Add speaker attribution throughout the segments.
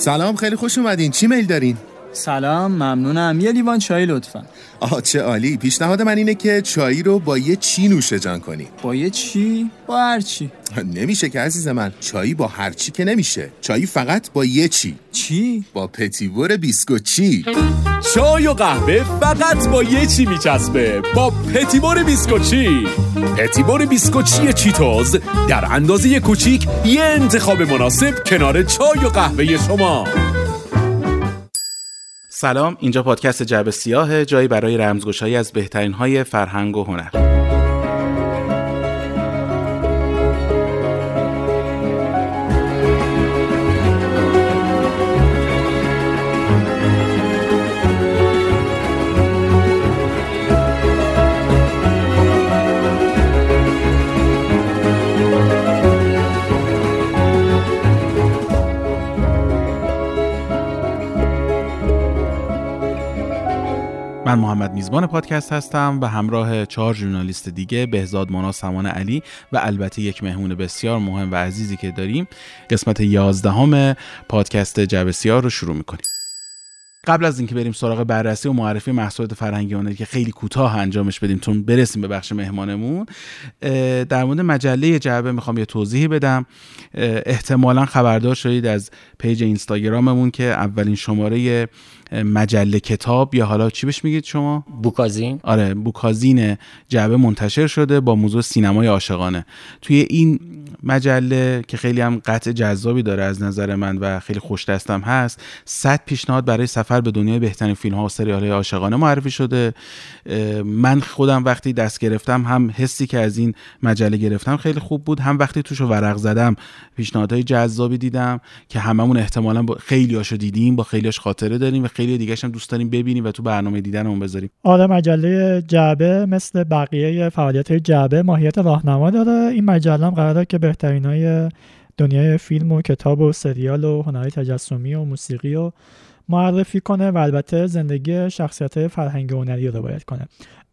Speaker 1: سلام خیلی خوش اومدین. چی میل دارین؟
Speaker 2: سلام ممنونم. یه لیوان چای لطفا.
Speaker 1: آه چه عالی. پیشنهاد من اینه که چای رو با یه چی نوشه جان کنی.
Speaker 2: با یه چی؟ با هر چی.
Speaker 1: نمیشه که عزیز من. چایی با هر چی که نمیشه. چایی فقط با یه چی.
Speaker 2: چی؟
Speaker 1: با پتیور بیسکوچی
Speaker 3: چای و قهوه فقط با یه چی میچسبه. با پتیبور بیسکوچی پتیبور بیسکوچی چیتوز؟ در اندازه کوچیک یه انتخاب مناسب کنار چای و قهوه شما.
Speaker 4: سلام اینجا پادکست جعب سیاه جایی برای رمزگشایی از بهترین های فرهنگ و هنر. من محمد میزبان پادکست هستم و همراه چهار ژورنالیست دیگه بهزاد مونا سمان علی و البته یک مهمون بسیار مهم و عزیزی که داریم قسمت یازدهم پادکست جبسیار رو شروع می‌کنیم. قبل از اینکه بریم سراغ بررسی و معرفی محصولات فرهنگی هنری که خیلی کوتاه انجامش بدیم تون برسیم به بخش مهمانمون در مورد مجله جعبه می‌خوام یه توضیحی بدم. احتمالا خبردار شدید از پیج اینستاگراممون که اولین شماره مجله کتاب یا حالا چی بهش میگید شما؟
Speaker 5: بوکازین.
Speaker 4: آره بوکازین جعبه منتشر شده با موضوع سینمای عاشقانه. توی این مجله که خیلی هم قطع جذابی داره از نظر من و خیلی خوش دستم هست صد پیشنهاد برای سفر به دنیای بهترین فیلم ها و سریال های عاشقانه معرفی شده. من خودم وقتی دست گرفتم هم حسی که از این مجله گرفتم خیلی خوب بود هم وقتی توشو ورق زدم پیشنهادهای جذابی دیدم که هممون احتمالا با خیلی هاشو دیدیم با خیلیاش خاطره داریم و خیلی دیگه هم دوست داریم ببینیم و تو برنامه دیدنمون بذاریم.
Speaker 6: آره مجله جعبه مثل بقیه فعالیت جعبه ماهیت راهنما داره. این مجله هم قراره که بهترین های دنیای فیلم و کتاب و سریال و هنرهای تجسمی و موسیقی و معرفی کنه و البته زندگی شخصیت فرهنگی و هنری رو روایت کنه.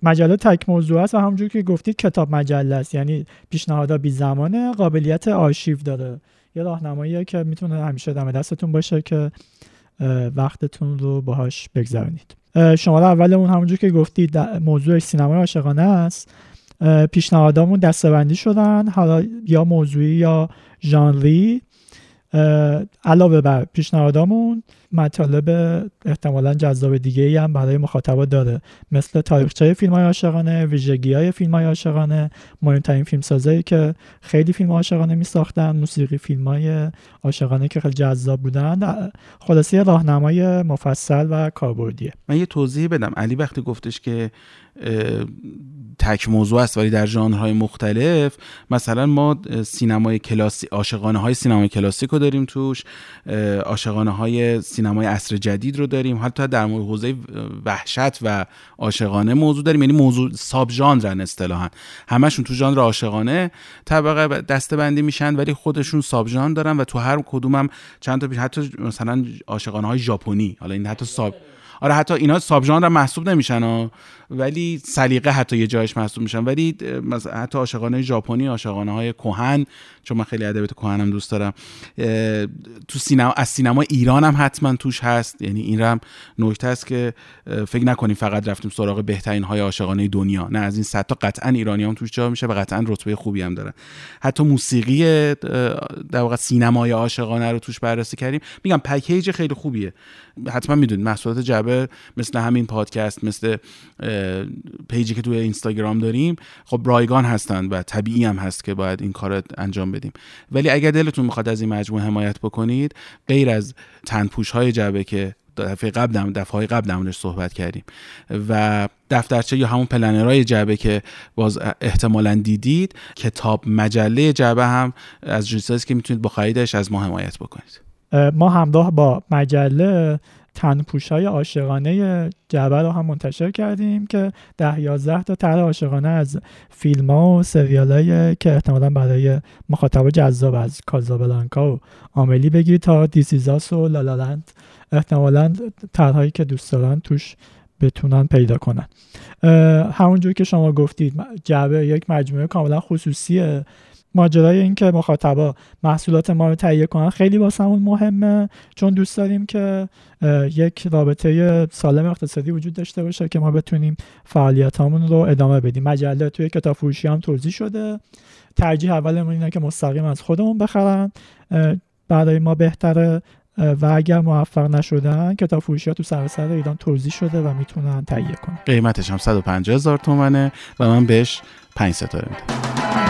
Speaker 6: مجله تک موضوع است و همونجور که گفتید کتاب مجله است. یعنی پیشنهادها بی زمانه قابلیت آرشیو داره. یه راهنماییه که می‌تونه همیشه دم دستتون باشه که وقتتون رو باهاش بگذرونید. شماره اولمون همونجور که گفتید موضوع سینمای عاشقانه است. پیشنهادامون دستبندی شدن. حالا یا موضوعی یا ژانری. علاوه بر پیشنهادامون مطالب احتمالا جذاب دیگه ای هم برای مخاطبا داره. مثل تاریخچه فیلم های عاشقانه ویژگی های فیلم های عاشقانه مهمترین فیلم سازایی که خیلی فیلم عاشقانه می ساختن موسیقی فیلم های عاشقانه که خیلی جذاب بودن. خلاصه راهنمای مفصل و کاربردیه.
Speaker 4: من یه توضیح بدم. علی وقتی گفتش که تک موضوع است ولی در ژانرهای مختلف مثلا ما سینمای کلاسی عاشقانه های سینمای کلاسیک رو داریم توش عاشقانه های سینمای عصر جدید رو داریم حتی در مورد حوزه وحشت و عاشقانه موضوع داریم یعنی موضوع ساب ژانرن اصطلاحا. همشون تو ژانر عاشقانه طبقه دسته بندی میشن ولی خودشون ساب ژانر دارن و تو هر کدومم چند تا حتی مثلا عاشقانه های ژاپنی حالا این حتی ساب آره حتی اینا ساب ژانر محسوب نمیشن ولی سلیقه حتی یه جایش محسوب میشن. ولی حتی عاشقانه ژاپنی عاشقانه های کهن چون من خیلی ادبیات کهنم دوست دارم تو سینما از سینما ایران هم حتما توش هست. یعنی این هم نکته است که فکر نکنیم فقط رفتیم سراغ بهترین های عاشقانه دنیا. نه از این صد تا قطعا ایرانی هم توش جا میشه و قطعا رتبه خوبی هم دارن. حتی موسیقی در واقع سینمای عاشقانه رو توش بررسی کردیم. میگم پکیج خیلی خوبیه. حتما می‌دونید محصولات جبه مثل همین پادکست مثل پیجی که توی اینستاگرام داریم خب رایگان هستند و طبیعی هم هست که باید این کار انجام بدیم. ولی اگر دلتون می‌خواد از این مجموعه حمایت بکنید غیر از تنپوش های جبه که دفعه قبل دفعه های قبل درمونش صحبت کردیم و دفترچه یا همون پلنرهای جعبه که باز احتمالا دیدید کتاب مجله جعبه هم از جنسایی که می‌تونید با خریدش از ما حمایت بکنید.
Speaker 6: ما همراه با مجله تنپوش های عاشقانه جعبه رو هم منتشر کردیم که ده یازده تا طرح عاشقانه از فیلم ها و سریال که احتمالا برای مخاطب جذاب از کازابلانکا و آملی بگیرید تا دیسیزاس و لالالند احتمالا طرحهایی که دوست دارن توش بتونن پیدا کنن. همونجور که شما گفتید جعبه یک مجموعه کاملا خصوصیه. ماجرای این که مخاطبا محصولات ما رو تهیه کنن خیلی واسمون مهمه چون دوست داریم که یک رابطه سالم اقتصادی وجود داشته باشه که ما بتونیم فعالیتامون رو ادامه بدیم. مجله توی کتاب فروشی هم توضیح شده. ترجیح اولمون اینه که مستقیم از خودمون بخرن. برای ما بهتره و اگر موفق نشدن کتاب فروشی ها تو سراسر ایران توضیح شده و می‌تونن تهیه کنن.
Speaker 4: قیمتش هم 150 هزار تومنه و من بهش 5 ستاره میدم.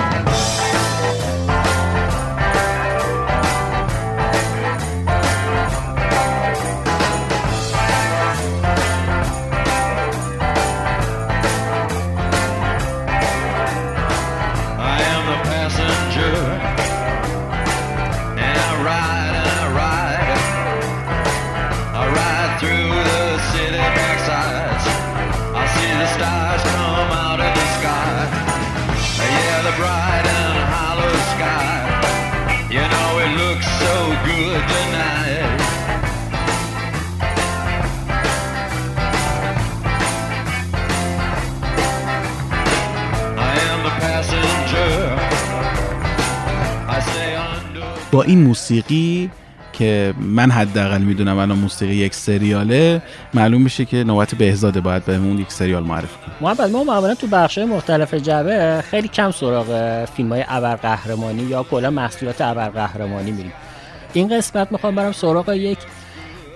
Speaker 4: این موسیقی که من حداقل می‌دونم الان موسیقی یک سریاله معلوم میشه که نوبت بهزاده باید بهمون یک سریال معرفی کنه
Speaker 7: محمد ما معمولا تو بخش مختلف جبه خیلی کم سراغ فیلم های ابرقهرمانی یا کلا محصولات ابرقهرمانی میریم. این قسمت می‌خوام برم سراغ یک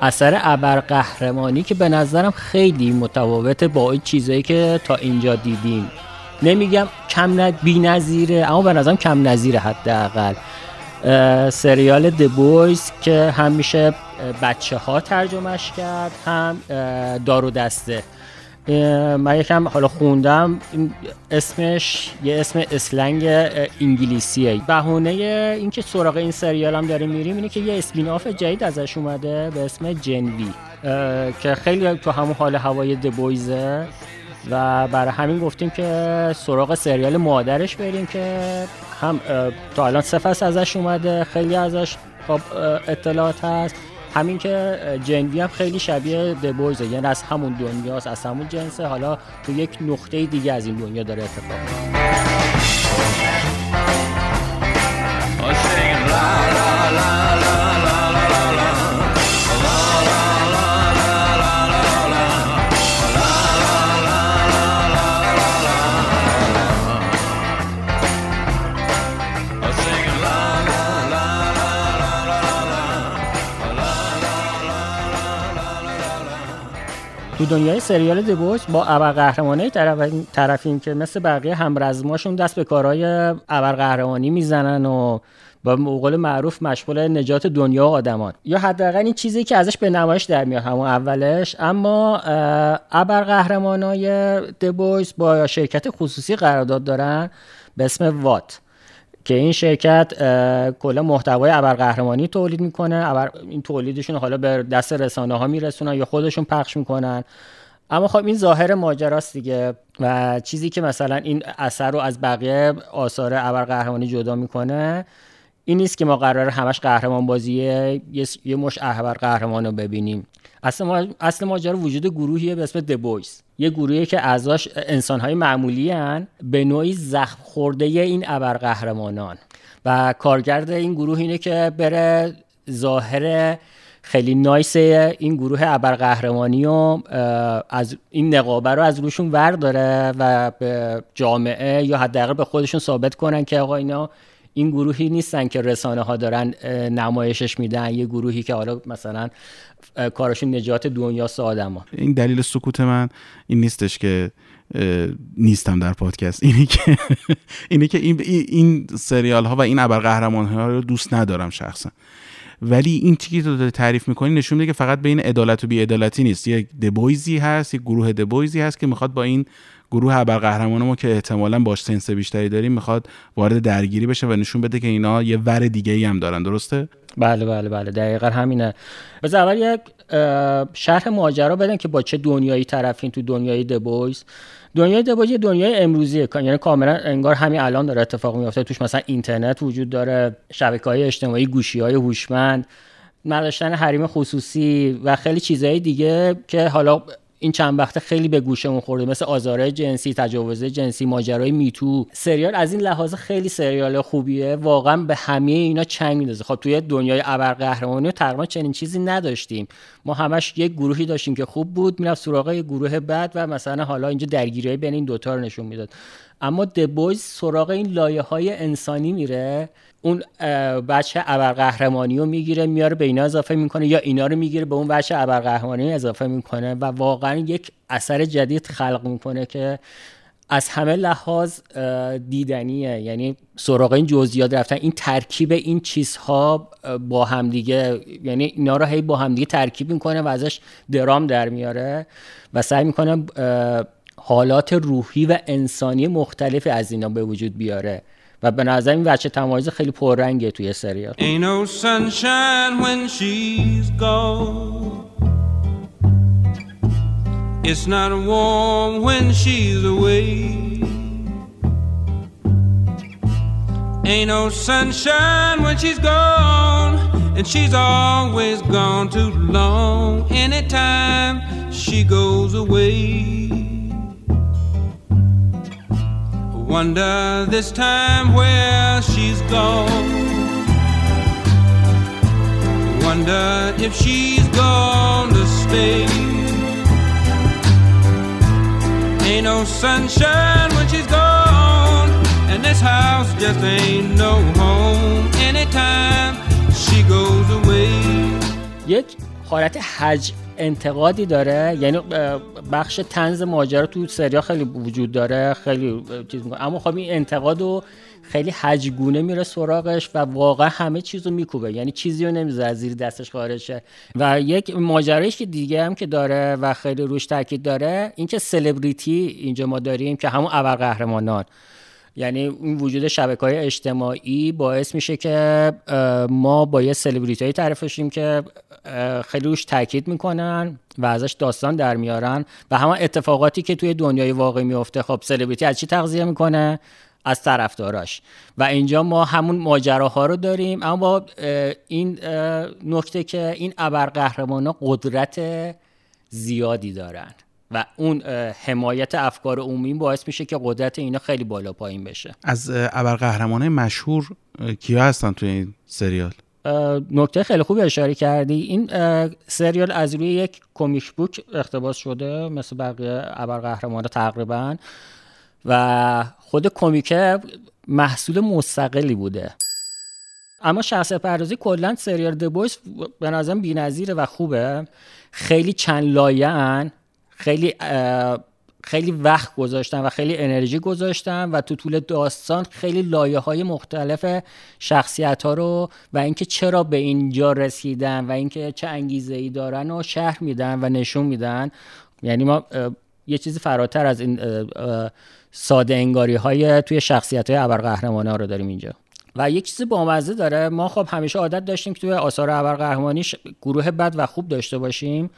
Speaker 7: اثر ابرقهرمانی که به نظرم خیلی متفاوته با این چیزایی که تا اینجا دیدیم. نمیگم کم ن... بی نظیره اما به نظرم کم نظیره حداقل. سریال The Boys که هم میشه بچه ها ترجمهش کرد هم اه، دار و دسته من یکم حالا خوندم اسمش یه اسم slang انگلیسیه. بهونه اینکه سراغ این سریال هم داریم میریم اینه که یه spin-off جدید ازش اومده به اسم جنوی که خیلی تو همون حال هوای The Boys ه و برای همین گفتیم که سراغ سریال مادرش بریم که هم تا الان سه فصل ازش اومده خیلی ازش خب اطلاعات هست. همین که اه، جنوی هم خیلی شبیه دبویزه یعنی از همون دنیاست از همون جنسه. حالا تو یک نقطه دیگه از این دنیا داره اتفاق میفته. تو دنیای سریال دبویز با ابرقهرمانای طرف که مثل بقیه همرزماشون دست به کارهای ابرقهرمانی می‌زنن و با قول معروف مشغول نجات دنیا و آدمان. یا حداقل این چیزی که ازش به نمایش در میاد همون اولش. اما ابرقهرمانای دبویز با شرکت خصوصی قرارداد دارن به اسم وات که این شرکت کلا محتوای ابرقهرمانی تولید می‌کنه. ابر این تولیدشون حالا به دست رسانه ها میرسونن یا خودشون پخش می‌کنن. اما خب این ظاهر ماجراست دیگه و چیزی که مثلا این اثر رو از بقیه آثار ابرقهرمانی جدا می‌کنه این نیست که ما قرار همش قهرمان بازیه یه, یه مش ابر قهرمان رو ببینیم. اصل, ما... اصل ماجرا وجود گروهیه به اسم دبویز یه گروهی که اعضاش انسانهای معمولی هن به نوعی زخم خورده این ابرقهرمانان و کارگرد این گروه اینه که بره ظاهر خیلی نایس این گروه ابرقهرمانی و از این نقابه رو از روشون ورداره و به جامعه یا حداقل به خودشون ثابت کنن که آقا اینا این گروهی نیستن که رسانه ها دارن نمایشش میدن. یه گروهی که حالا مثلا کارشون نجات دنیاست آدما
Speaker 4: این دلیل سکوت من این نیستش که نیستم در پادکست. اینی که اینی که این این سریال ها و این ابرقهرمان ها رو دوست ندارم شخصا. ولی این چیزی که تو تعریف می‌کنی نشون میده که فقط بین عدالت و بیعدالتی نیست. یک دبویزی هست یک گروه دبویزی هست که می‌خواد با این گروه ابرقهرمان ما که احتمالا باش سنس بیشتری داریم می‌خواد وارد درگیری بشه و نشون بده که اینا یه ور دیگه ای هم دارن. درسته؟
Speaker 7: بله بله بله. دقیقا همینه. بذار اول یک شرح ماجرا بدن که با چه دنیایی طرفین تو دنیای دبویز دنیای دبویز دنیای امروزیه. یعنی کاملا انگار همین الان داره اتفاق میفته توش مثلا اینترنت وجود داره شبکه های اجتماعی گوشی های هوشمند نداشتن حریم خصوصی و خیلی چیزهای دیگه که حالا این چند وقته خیلی به گوشمون خورده. مثل آزارهای جنسی تجاوز جنسی ماجرای میتو. سریال از این لحاظ خیلی سریال خوبیه. واقعا به همه اینا چنگ میندازه. خب توی دنیای ابرقهرمانی تقریبا چنین چیزی نداشتیم. ما همش یک گروهی داشتیم که خوب بود می‌رفت سراغ گروه بعد و مثلا حالا اینجا درگیری بین این دوتا رو نشون می‌داد. اما دبویز سراغ این لایه های انسانی میره. اون بچه ابرقهرمانی رو می‌گیره میاره به اینا اضافه می‌کنه یا اینا رو می‌گیره به اون بچه ابرقهرمانی اضافه می‌کنه و واقعا یک اثر جدید خلق می‌کنه که از همه لحاظ دیدنیه. یعنی سراغ این جزئیات رفتن این ترکیب این چیزها با همدیگه یعنی اینا رو هی با همدیگه ترکیب می‌کنه و ازش درام در میاره و سعی می‌کنه حالات روحی و انسانی مختلفی از اینا به وجود بیاره. و به نظر این بچه تمایز خیلی پررنگه توی سریال.
Speaker 8: It's not warm when she's away. Ain't no sunshine when she's gone, and she's always gone too long. Anytime she goes away. Wonder this time where she's gone. Wonder if she's gonna stay. Ain't no sunshine when she's gone, and this house just ain't no home. Anytime she goes away.
Speaker 7: یک حالت حج انتقادی داره؟ یعنی بخش تنز ماجرا تو سریال خیلی وجود داره خیلی چیز می‌کنه. اما خب این انتقاد رو خیلی حجگونه میره سراغش و واقعا همه چیز رو میکوبه. یعنی چیزی رو نمی‌ذاره زیر دستش خارج و یک ماجرایش دیگه هم که داره و خیلی روش تاکید داره اینکه سلبریتی اینجا ما داریم که همون ابرقهرمانان. یعنی این وجود شبکه های اجتماعی باعث میشه که ما با یه سلبریتی تعریف شیم که اه، خیلی روش تاکید می‌کنن و ازش داستان در میارن و همه اتفاقاتی که توی دنیای واقعی میفته خب سلبریتی از چی تغذیه می‌کنه؟ از طرفداراش. و اینجا ما همون ماجراها رو داریم اما با این نکته که این ابرقهرمانا قدرت زیادی دارن. و اون حمایت افکار عمومی باعث میشه که قدرت اینا خیلی بالا پایین بشه.
Speaker 4: از اه، ابرقهرمانای مشهور کیا هستن توی این سریال؟
Speaker 7: نکته خیلی خوبی اشاره کردی. این سریال از روی یک کمیک بوک اقتباس شده مثل بقیه ابرقهرمانا تقریبا. و خود کمیک محصول مستقلی بوده. اما شخصیت پردازی کلا سریال دبویس به نظرم بی‌نظیره و خوبه. خیلی چند لایه‌ان خیلی خیلی وقت گذاشتن و خیلی انرژی گذاشتن و تو طول داستان خیلی لایه های مختلف شخصیت ها رو و اینکه چرا به اینجا رسیدن و اینکه چه انگیزه ای دارن و شهر میدن و نشون میدن. یعنی ما یه چیزی فراتر از این ساده انگاری های توی شخصیت های ها رو داریم اینجا. و یک چیزی بامزه داره. ما خب همیشه عادت داشتیم که توی آثار ابرقهرمانی گروه بد و خوب داشته باشیم.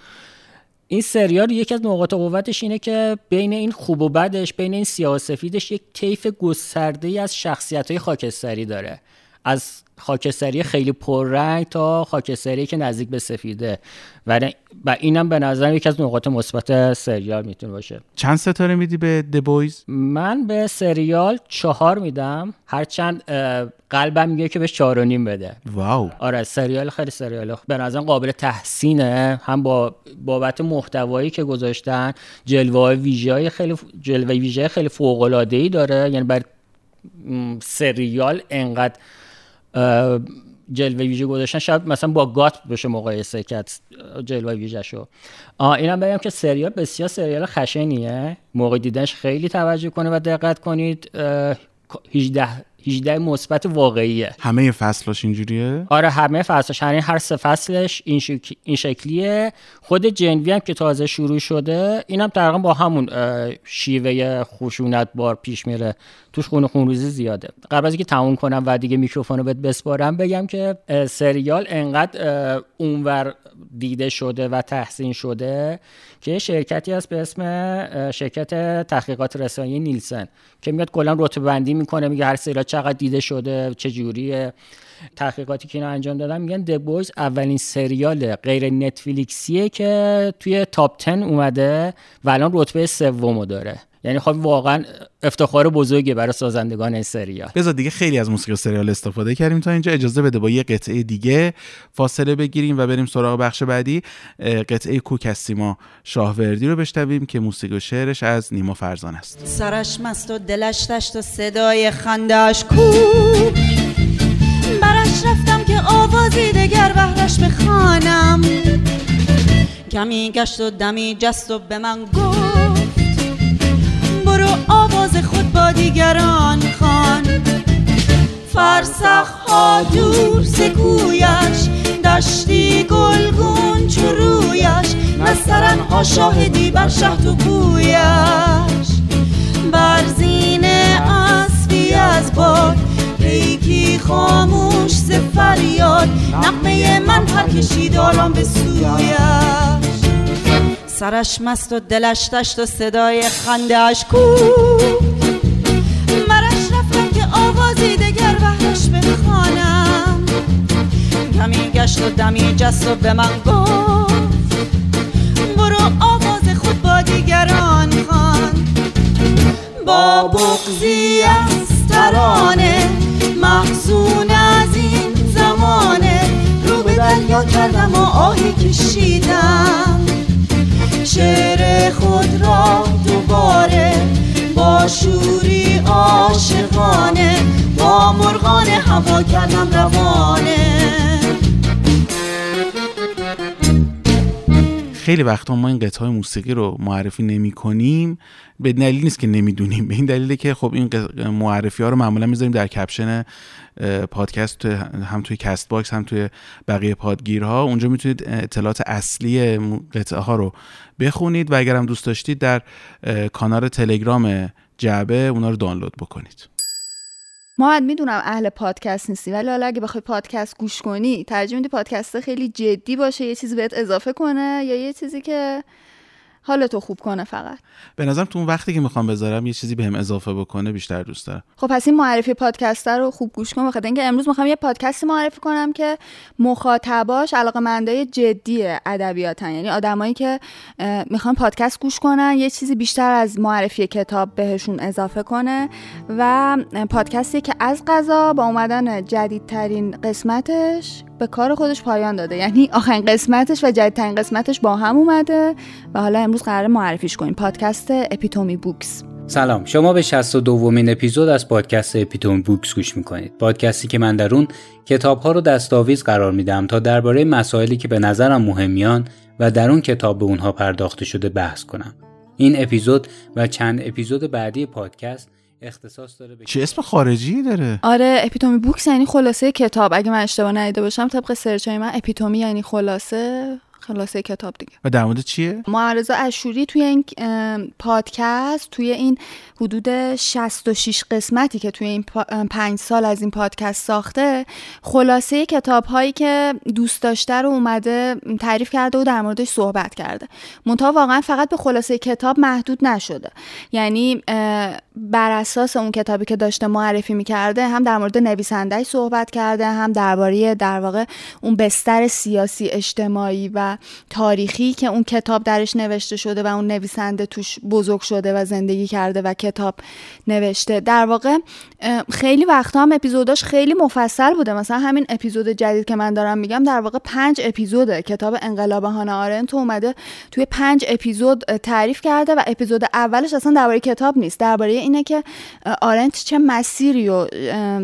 Speaker 7: این سریال یکی از نقاط قوتش اینه که بین این خوب و بدش بین این سیاه و سفیدش یک طیف گسترده از شخصیت های خاکستری داره. از خاکستری خیلی پررنگ تا خاکستری که نزدیک به سفیده. و, و اینم به نظر یکی از نقاط مثبت سریال می‌تونه باشه.
Speaker 4: چند ستاره میدی به دبویز
Speaker 7: من به سریال چهار میدم. هرچند اه، قلبم میگه که بهش چهار و نیم بده.
Speaker 4: واو.
Speaker 7: آره سریال خیلی سریال به نظرم قابل تحسینه. هم با بابت محتوایی که گذاشتن جلوه ویژه خیلی جلوه ویژه خیلی فوق العاده ای داره. یعنی بر سریال انقدر جلوه ویژه گذاشتن. شاید مثلا با گات بشه مقایسه کرد جلوه ویژه شو اینم بگم که سریال بسیار سریال خشنیه. موقع دیدنش خیلی توجه کنه و دقت کنید. اه، 18 18 مثبت واقعیه.
Speaker 4: همه فصلاش اینجوریه؟
Speaker 7: آره همه فصلش یعنی هر سه فصلش این, شک... این شکلیه. خود جنوی هم که تازه شروع شده اینم تقریبا با همون شیوه خشونت بار پیش میره. توش خون خونریزی زیاده. قبل از اینکه تموم کنم و دیگه میکروفون رو بهت بسپارم بگم که سریال انقدر اونور دیده شده و تحسین شده که شرکتی هست به اسم شرکت تحقیقات رسانه‌ای نیلسن که میاد کلا رتبه بندی می‌کنه میگه هر سریال چقدر دیده شده چه جوریه. تحقیقاتی که اینا انجام دادن میگن د بویز اولین سریال غیر نتفلیکسیه که توی تاپ 10 اومده و الان رتبه سومو داره. یعنی خب واقعا افتخار بزرگی برای سازندگان این سریال.
Speaker 4: بذار دیگه خیلی از موسیقی سریال استفاده کردیم تا اینجا. اجازه بده با یه قطعه دیگه فاصله بگیریم و بریم سراغ بخش بعدی. قطعه کوک از سیما شاهوردی رو بشنویم که موسیقی و شعرش از نیما فرزان است.
Speaker 9: سرش مست و دلش دشت و صدای خندش کوک. برش رفتم که آوازی دگر بهرش بخوانم. کمی گشت و دمی جست و به من گفت. آواز خود با دیگران خوان فرسخ ها دور سکویش دشتی گلگون چو رویش. نسترن ها شاهدی بر شهد و کویش. بر زین اسبی از باد پیکی خاموش ز فریاد. نقمه من پر کشید آرام به سویش. سرش مست و دلش دشت و صدای خندهش کو. مرش رفتم که آوازی دگر بهرش بخوانم. کمی گشت و دمی جست و به من گفت برو آواز خود با دیگران خوان. با بغزی از ترانه محزون از این زمانه. رو به دریا کردم و آهی کشیدم. شعر خود را دوباره با شوری عاشقانه با مرغان هوا کردم روانه.
Speaker 4: خیلی وقتا ما این قطعه موسیقی رو معرفی نمی کنیم. به دلیل نیست که نمی‌دونیم. به این دلیله که خب این معرفی ها رو معمولا می‌ذاریم در caption پادکست هم توی Castbox هم توی بقیه پادگیرها. اونجا می‌تونید اطلاعات اصلی قطعه ها رو بخونید و اگر هم دوست داشتید در کانال تلگرام جعبه اونا رو دانلود بکنید.
Speaker 10: محمد می‌دونم اهل پادکست نیستی ولی حالا اگه بخوای پادکست گوش کنی ترجیح میدی پادکست خیلی جدی باشه یه چیزی بهت اضافه کنه یا یه چیزی که حالتو خوب کنه فقط.
Speaker 4: به نظرم تو اون وقتی که می‌خوام بذارم یه چیزی بهم اضافه بکنه بیشتر دوست دارم.
Speaker 10: خب پس این معرفی پادکست رو خوب گوش کن بخاطر اینکه امروز می‌خوام یه پادکستی معرفی کنم که مخاطباش علاقمندای جدی ادبیاتن. یعنی آدمایی که می‌خوان پادکست گوش کنن یه چیزی بیشتر از معرفی کتاب بهشون اضافه کنه و پادکستی که از قضا با اومدن جدیدترین قسمتش به کار خودش پایان داده. یعنی آخرین قسمتش و جدیدترین قسمتش با هم اومده و حالا امروز قرار معرفیش کنیم. پادکست Epitome Books.
Speaker 11: سلام. شما به 62 دومین اپیزود از پادکست Epitome Books گوش می‌کنید. پادکستی که من در اون کتاب ها رو دستاویز قرار میدم تا درباره مسائلی که به نظرم مهمیان و در اون کتاب به اونها پرداخته شده بحث کنم. این اپیزود و چند اپیزود بعدی پادکست اختصاص داره به
Speaker 4: چه اسم خارجی داره؟
Speaker 10: آره Epitome Books یعنی خلاصه کتاب. اگه من اشتباه ندیده باشم طبق سرچ های من epitome یعنی خلاصه خلاصه کتاب دیگه.
Speaker 4: و در مورد چیه؟
Speaker 10: معرضا اشوری توی این پادکست توی این حدود 66 قسمتی که توی این پا- اه، پنج سال از این پادکست ساخته خلاصه کتاب هایی که دوست داشته رو اومده تعریف کرده و در موردش صحبت کرده. منتها واقعا فقط به خلاصه کتاب محدود نشده. یعنی بر اساس اون کتابی که داشته معرفی می‌کرده هم در مورد نویسندهش صحبت کرده هم درباره در واقع اون بستر سیاسی اجتماعی و تاریخی که اون کتاب درش نوشته شده و اون نویسنده توش بزرگ شده و زندگی کرده و کتاب نوشته. در واقع خیلی وقتا هم اپیزوداش خیلی مفصل بوده. مثلا همین اپیزود جدید که من دارم میگم در واقع پنج اپیزوده کتاب انقلاب هانا آرنت اومده توی پنج اپیزود تعریف کرده و اپیزود اولش اصلا درباره کتاب نیست درباره اینه که آرنت چه مسیری رو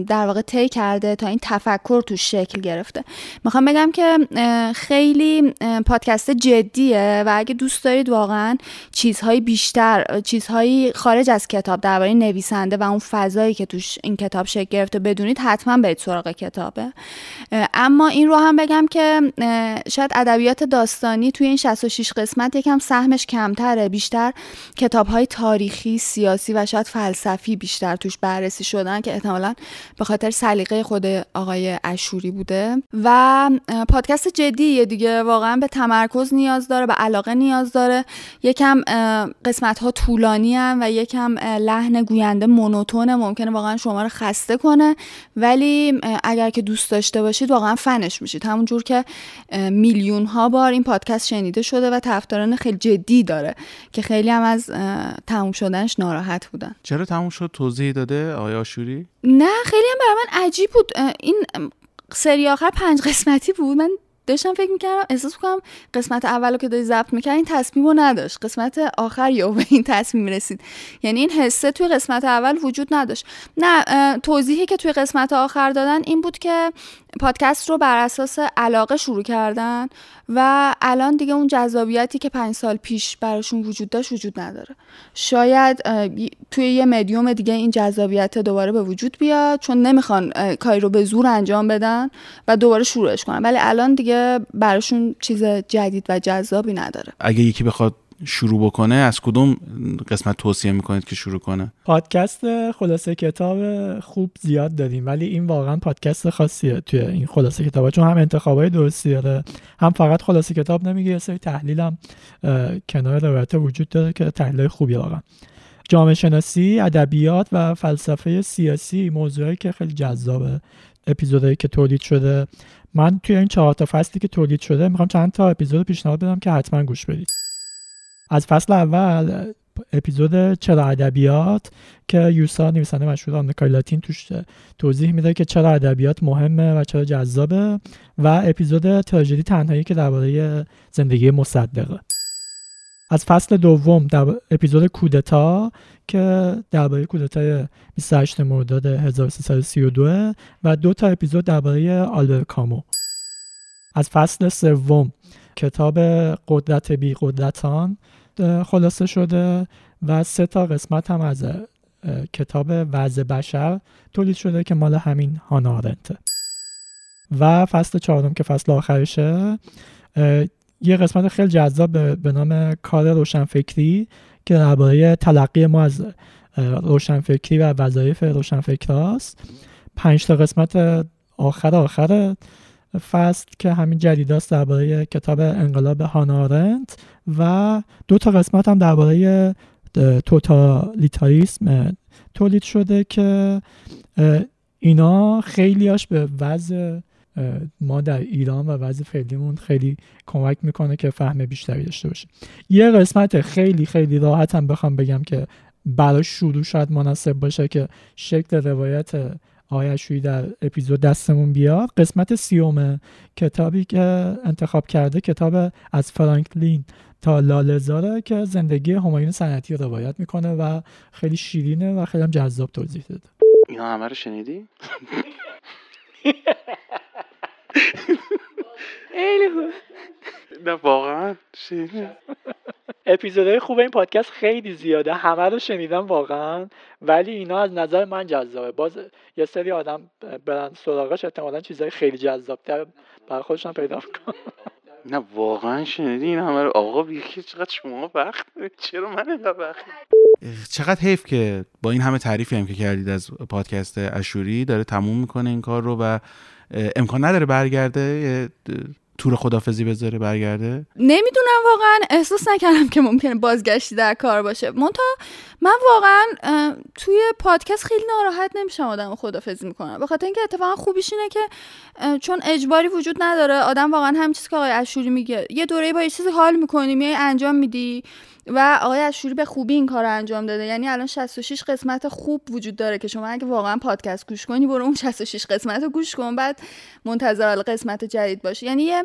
Speaker 10: در واقع طی کرده تا این تفکر توش شکل گرفته. می‌خوام بگم که خیلی پادکست جدیه و اگه دوست دارید واقعا چیزهای بیشتر چیزهایی خارج از کتاب درباره نویسنده و اون فضایی که توش این کتاب شکل گرفته بدونید حتما برید سراغ کتابه. اما این رو هم بگم که شاید ادبیات داستانی توی این 66 قسمت یکم سهمش کمتره. بیشتر کتاب های تاریخی سیاسی و شاید فلسفی بیشتر توش بررسی شدن که احتمالا به خاطر سلیقه خود آقای اشوری بوده. و پادکست جدیه دیگه. واقعا به تمرکز نیاز داره به علاقه نیاز داره. یکم قسمت ها طولانی هم و یکم لحن گوینده مونوتونه. ممکنه واقعا شما رو خسته کنه. ولی اگر که دوست داشته باشید واقعا فنش میشید. همونجور که میلیون ها بار این پادکست شنیده شده و طرفداران خیلی جدی داره که خیلی هم از تموم شدنش ناراحت بودن.
Speaker 4: چرا تموم شد؟ توضیح داده آقای آشوری؟
Speaker 10: نه خیلی هم برای من عجیب بود. این سری آخر پنج قسمتی بود. من داشتم فکر می‌کردم احساس کنم قسمت اول که داری ضبط می‌کرد این تصمیم رو نداشت. قسمت آخر یا به این تصمیم رسید. یعنی این حسه توی قسمت اول وجود نداشت. نه توضیحی که توی قسمت آخر دادن این بود که پادکست رو بر اساس علاقه شروع کردن و الان دیگه اون جذابیتی که پنج سال پیش براشون وجود داشت وجود نداره. شاید توی یه مدیوم دیگه این جذابیت دوباره به وجود بیاد چون نمی‌خوان کاری رو به زور انجام بدن و دوباره شروعش کنن. ولی الان دیگه براشون چیز جدید و جذابی نداره.
Speaker 4: اگه یکی بخواد شروع بکنه از کدوم قسمت توصیه می‌کنید که شروع کنه؟
Speaker 6: پادکست خلاصه کتاب خوب زیاد داریم ولی این واقعا پادکست خاصیه توی این خلاصه کتاب چون هم انتخابای درستی داره هم فقط خلاصه کتاب نمیگه یه سری تحلیل هم کنار روایت وجود داره که تحلیل خوبی واقعا. جامعه شناسی ادبیات و فلسفه سیاسی موضوعی که خیلی جذابه اپیزودهایی که تولید شده. من توی این چهار تا فصلی که تولید شده می‌خوام چند تا اپیزود پیشنهاد بدم که حتما گوش بدید. از فصل اول اپیزود چرا ادبیات که یوسا نویسنده مشهور آمریکای لاتین توش توضیح میده که چرا ادبیات مهمه و چرا جذابه و اپیزود تراژدی تنهایی که درباره زندگی مصدقه. از فصل دوم در اپیزود کودتا که درباره کودتای 28 مرداد 1332 و دو تا اپیزود درباره آلبر کامو. از فصل سوم کتاب قدرت بی قدرتان خلاصه شده و سه تا قسمت هم از کتاب وضع بشر تولید شده که مال همین هانا آرنته. و فصل چهارم که فصل آخرشه یه قسمت خیلی جذاب به نام کار روشنفکری که درباره تلقی ما از روشنفکری و وظایف روشنفکراست. پنج تا قسمت آخر آخر فصل که همین جدیداست درباره کتاب انقلاب هانارنت و دو تا قسمت هم درباره توتالیتاریسم. تولید شده که اینا خیلیاش به وضع ما در ایران و وضع فعلیمون خیلی کمک می‌کنه که فهم بیشتری داشته باشیم یه قسمت خیلی خیلی راحت هم بخوام بگم که برای شروع شاید مناسب باشه که شکل روایت آقای در اپیزود دستمون بیاد؟ قسمت سیوم کتابی که انتخاب کرده کتاب از فرانکلین تا لالزاره که زندگی همایون سنتی رو روایت می‌کنه و خیلی شیرینه و خیلی هم جذاب توضیح داده.
Speaker 4: اینا همه رو شنیدی؟
Speaker 6: خیلی خوب.
Speaker 4: نه واقعا
Speaker 6: اپیزودهای خوب این پادکست خیلی زیاده. همه رو شنیدم واقعا. ولی اینا از نظر من جذابه. باز یه سری آدم برن سراغش احتمالا چیزهای خیلی جذابتر برای خودشان پیدا می‌کنن.
Speaker 4: نه واقعا شنیدی این همه رو؟ آقا بیخی چقدر شما وقت چرا من اینقدر وقت چقدر حیف که با این همه تعریفی هم که کردید از پادکست اشوری داره تموم می‌کنه این کار رو و امکان نداره برگرده. تور خدافزی بذاره برگرده؟
Speaker 10: نمی‌دونم واقعا احساس نکردم که ممکنه بازگشتی در کار باشه. مونتا من واقعا توی پادکست خیلی ناراحت نمیشم آدم خدافزی می‌کنم. به خاطر اینکه اتفاقا خوبیش اینه که چون اجباری وجود نداره آدم واقعا هم چیزی که آقای اشوری میگه یه دوره با یه چیزی حال می‌کنی میای انجام میدی. و آقای اشوری به خوبی این کار رو انجام داده. یعنی الان 66 قسمت خوب وجود داره که شما اگه واقعا پادکست گوش کنی برو اون 66 قسمت رو گوش کن بعد منتظر قسمت جدید باشی. یعنی یه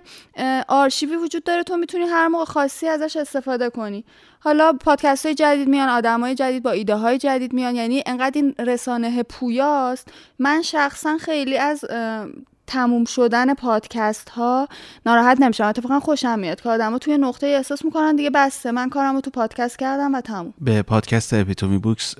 Speaker 10: آرشیوی وجود داره تو می‌تونی هر موقع خاصی ازش استفاده کنی. حالا پادکست های جدید میان آدم های جدید با ایده های جدید میان. یعنی انقدر این رسانه پویاست. من شخصا خیلی از تموم شدن پادکست ها ناراحت نمیشم. اتفاقا خوشم میاد که آدما توی نقطه احساس می‌کنن دیگه بسته. من کارمو تو پادکست کردم و تموم.
Speaker 4: به پادکست اپیتومی بوکس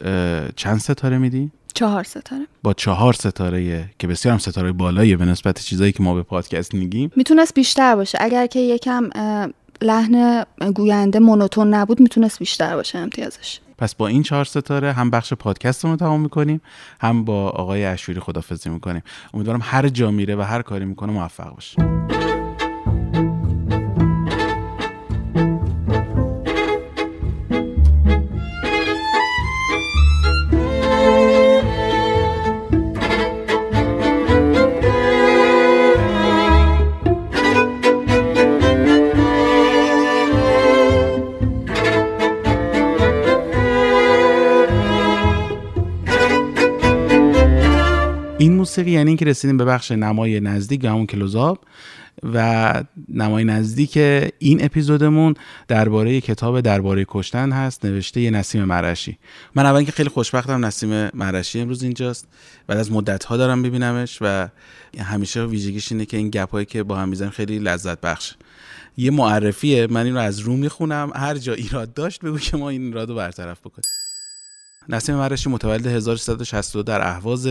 Speaker 4: چند ستاره میدی؟
Speaker 10: چهار ستاره.
Speaker 4: با چهار ستاره که بسیار هم ستاره بالاییه به نسبت چیزایی که ما به پادکست میگیم.
Speaker 10: می‌تونست بیشتر باشه. اگر که یکم لحن گوینده مونوتون نبود می‌تونست بیشتر باشه امتیازش.
Speaker 4: پس با این چهار ستاره هم بخش پادکست رو تمام می‌کنیم هم با آقای اشوری خدافزی می‌کنیم. امیدوارم هر جا میره و هر کاری می‌کنه موفق باشه موسیقی یعنی اینکه رسیدیم به بخش نمای نزدیک همون کلوزاب و نمای نزدیک این اپیزودمون درباره کتاب درباره کشتن هست نوشته یه نسیم مرشی. من اول که خیلی خوشبختم نسیم مرشی امروز اینجاست. بعد از مدت ها دارم ببینمش و همیشه ویژگیش اینه که این گپ هایی که با هم می‌زنیم خیلی لذت بخش یه معرفیه من این رو از رو می‌خونم. هر جا ایراد داشت بگو که ما این ایراد رو برطرف بکنیم. نسیم مرشی متولد 1362 در اهواز.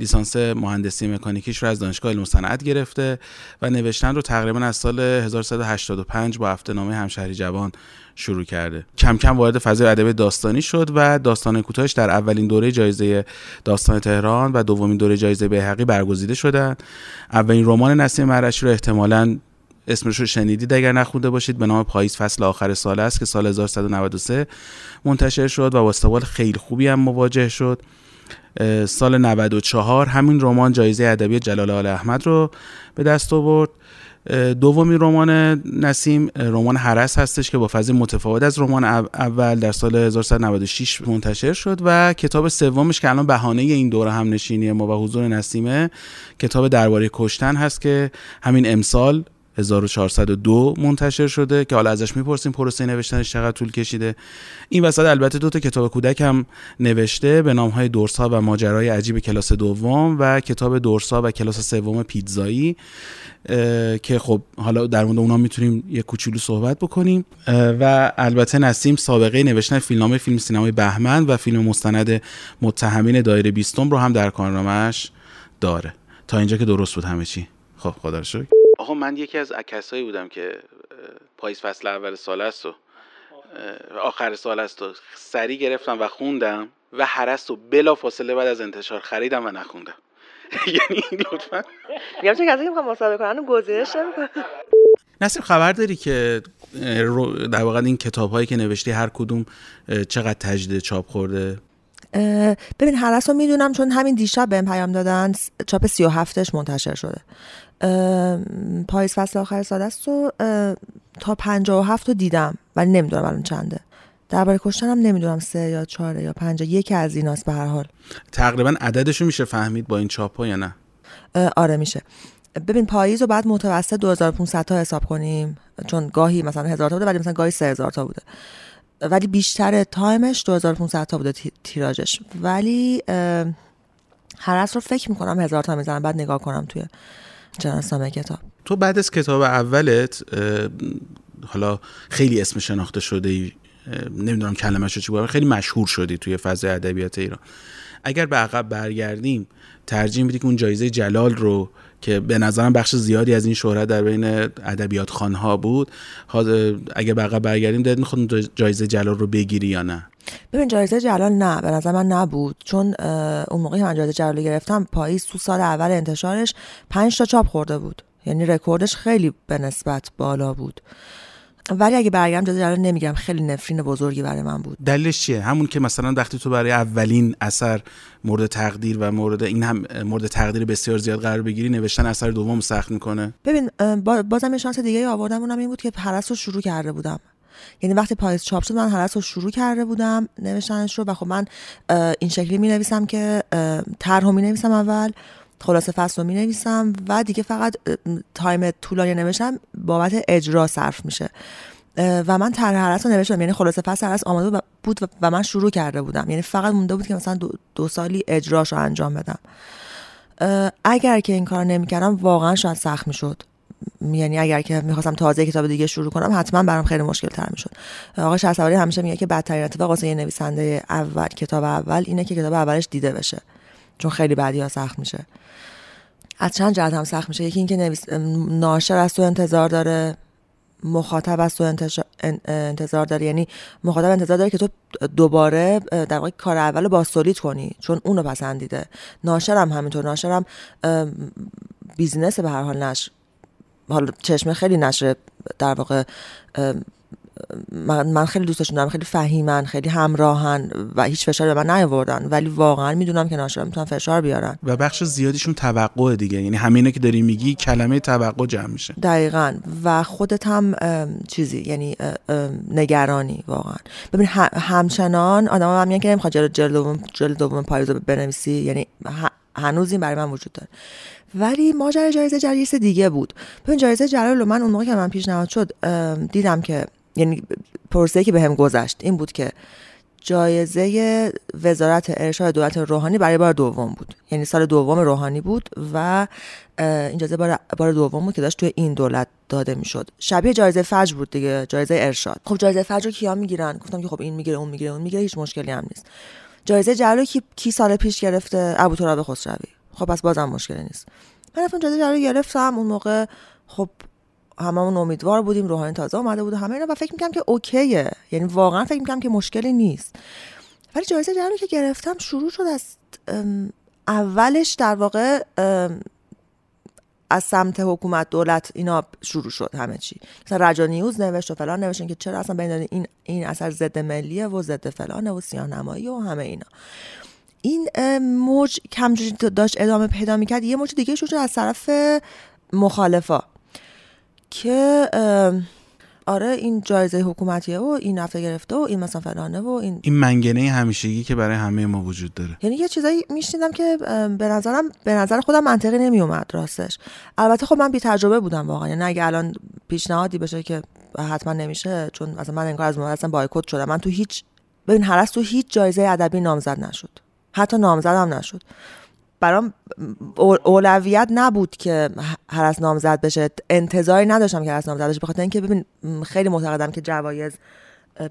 Speaker 4: لیسانس مهندسی مکانیکیش رو از دانشگاه علم صنعت گرفته و نوشتن رو تقریبا از سال 1385 با هفته نامه همشهری جوان شروع کرده. کم کم وارد فضای ادبی داستانی شد و داستان کوتاهش در اولین دوره جایزه داستان تهران و دومین دوره جایزه بیهقی برگزیده شدند اولین رمان نسیم مرشی رو احتمالاً اسمش رو شنیدید اگر نخونده باشید به نام پاییز فصل آخر سال است که سال 1193 منتشر شد و با استقبال خیلی خوبی هم مواجه شد. سال 94 همین رمان جایزه ادبی جلال آل احمد رو به دست آورد. دومین رمان نسیم رمان حرس هستش که با فضای متفاوت از رمان اول در سال 1396 منتشر شد و کتاب سومش که الان بهانه این دوره هم نشینی ما و حضور نسیمه کتاب درباره کشتن هست که همین امسال 1402 منتشر شده که حالا ازش می‌پرسیم پروسه نوشتنش چقدر طول کشیده. این وسط البته دو تا کتاب کودک هم نوشته به نام های دورسا و ماجرای عجیب کلاس دوم و کتاب دورسا و کلاس سوم پیتزایی که خب حالا در مورد اونا می‌تونیم یه کوچولو صحبت بکنیم. و البته نسیم سابقه نوشتن فیلمنامه فیلم سینمای بهمن و فیلم مستند متهمین دایره بیستم رو هم در کارنامهش داره. تا اینجا که درست بود همه چی. خب خدا رو شکر. آقا من یکی از کسایی بودم که پاییز فصل اول سال است و آخر سال است و سری گرفتم و خوندم و هرست و بلا فاصله بعد از انتشار خریدم و نخوندم. یعنی لطفا.
Speaker 12: میگم چه کسی که می‌خوام مسابقه کنن گزینش نمی‌کنن
Speaker 4: نصیر خبر داری که در واقع این کتاب هایی که نوشتی هر کدوم چقدر تجدید چاپ خورده؟
Speaker 12: ببین رو می‌دونم چون همین دیشب بهم پیام دادن چاپ سی و هفتش منتشر شده. پاییز فصل آخر سال است و تا پنجاه و هفت رو دیدم ولی نمی‌دونم الان چنده. درباره کشتنم نمی‌دونم سه یا چهاره یا پنجاه یکی از ایناست به هر حال.
Speaker 4: تقریبا عددش رو میشه فهمید با این چاپ ها یا نه؟
Speaker 12: آره میشه. ببین پاییز رو بعد متوسط 2500 تا حساب کنیم چون گاهی مثلا هزار تا بوده ولی مثلا گاهی 3000 تا بوده. ولی بیشتر time ش 2500 تا بوده تیراژش. ولی هرس رو فکر می‌کنم هزار تا می‌زنم بعد نگاه کنم توی جناسنامه کتاب.
Speaker 4: تو بعد از کتاب اولت حالا خیلی اسم شناخته شده ای نمی‌دونم کلمش چی بود خیلی مشهور شدی توی فضای ادبیات ایران. اگر به عقب برگردیم ترجیح میدی که اون جایزه جلال رو که به نظرم بخش زیادی از این شهرت در بین ادبیات خانها بود اگر به عقب برگردیم دلت می‌خواد جایزه جلال رو بگیری یا نه؟
Speaker 12: ببین جایزه جلال نه به نظر من نبود. چون اون موقعی من جایزه جلال گرفتم پاییز تو سال اول انتشارش پنج تا چاپ خورده بود. یعنی رکوردش خیلی به نسبت بالا بود. ولی اگه برگردم جایزه جلال نمیگم. خیلی نفرین بزرگی برای من بود.
Speaker 4: دلیلش چیه؟ همون که مثلا وقتی تو برای اولین اثر مورد تقدیر و مورد این هم مورد تقدیر بسیار زیاد قرار بگیری نوشتن اثر دوم سخت می‌کنه.
Speaker 12: ببین بازم شانس دیگه آوردم اونم این بود که پرست رو شروع کرده بودم. یعنی وقتی پاییز چاپ شد من حالت رو شروع کرده بودم نوشتنش رو و خب من این شکلی می نویسم که طرح می نویسم اول خلاصه فصل رو می نویسم و دیگه فقط تایم طولانی نوشتم بابت اجرا صرف میشه. و من طرح حرس رو نوشتم یعنی خلاصه فصل حرس آماده بود و من شروع کرده بودم. یعنی فقط مونده بود که مثلا دو, دو سالی اجراش رو انجام بدم. اگر که این کار نمی‌کردم واقعا شاید سخت می‌شد. یعنی اگر که می‌خواستم تازه کتاب دیگه شروع کنم حتما برام خیلی مشکل تر می‌شد. آقای شهسواری همیشه میگه که بدترین اتفاق واسه یه نویسنده اول کتاب اول اینه که کتاب اولش دیده بشه چون خیلی بعدی ها سخت میشه. از چند جهت هم سخت میشه. یکی اینکه نویس... ناشر از تو انتظار داره مخاطب از تو انتظار داره. یعنی مخاطب انتظار داره که تو دوباره در واقع کار اول رو باستولیت کنی چون اونو پسندیده. ناشرم همینطور. ناشرم ام، بیزینس به هر حال نشر حالا چشمه خیلی نشر در واقع من, من خیلی دوستشون دارم خیلی فهیمن خیلی همراهن و هیچ فشاری به من نیاوردن. ولی واقعا می‌دونم که ناشرا می‌تونن فشار بیارن.
Speaker 4: و بخش زیادیشون توقع دیگه یعنی همینه که داری میگی کلمه توقع جمع میشه.
Speaker 12: دقیقا. و خودت هم چیزی یعنی نگرانی واقعا. ببین همچنان آدم هم میگن که نمی‌خواد جلد دوم جلد دوم پاییز رو بنویسی. یعنی هنوز این برای من وجود داره. ولی ماجرای جایزه چیز دیگه بود. ببین جایزه جلال من اون موقع که من پیشنهاد شد دیدم که یعنی پرسه که بهم گذشت این بود که جایزه وزارت ارشاد دولت روحانی برای بار دوم بود. یعنی سال دوم روحانی بود و این جایزه بار, بار دوم بود که داشت توی این دولت داده می‌شد. شبیه جایزه فجر بود دیگه جایزه ارشاد. خب جایزه فجر رو کیا می‌گیرن؟ گفتم که خب این می‌گیره اون می‌گیره اون می‌گیره هیچ مشکلی هم نیست. جایزه جلال کی, کی سال پیش گرفته؟ ابو تراب خسروی. خب پس بازم مشکلی نیست. من رفتم جلال رو گرفتم. اون موقع خب هممون امیدوار بودیم. روحانی تازه اومده بود و همه اینا و فکر می‌کنم که اوکیه. یعنی واقعا فکر می‌کنم که مشکلی نیست. ولی جایزه جلال رو که گرفتم شروع شد از اولش در واقع از سمت حکومت دولت اینا شروع شد همه چی. مثلا رجا نیوز نوشت و فلان نوشتن که چرا اصلا بین این این اثر ضد ملیه و ضد فلانه و سیاه نمایی و همه اینا. این موج کمجوری داشت ادامه پیدا می‌کرد. یه موج دیگه شد از طرف مخالفا که آره این جایزه حکومتیه و این هفته گرفته و این مثلا فلانه و این
Speaker 4: این منگنه همیشگی که برای همه ما وجود داره.
Speaker 12: یعنی یه چیزایی میشنیدم که به نظرم به نظر خودم منطقی نمیومد راستش. البته خب من بی تجربه بودم واقعا. یعنی اگه الان پیشنهادی بشه که حتما نمیشه چون مثلا من انگار از موقع اصلا بایکوت شدم. من تو هیچ ببین هرس تو هیچ جایزه ادبی نامزد نشد. حتی نامزد هم نشد. برام اول- اولویت نبود که هرس نامزد بشه. انتظاری نداشتم که هرس نامزد بشه. بخاطر اینکه ببین خیلی معتقدم که جوایز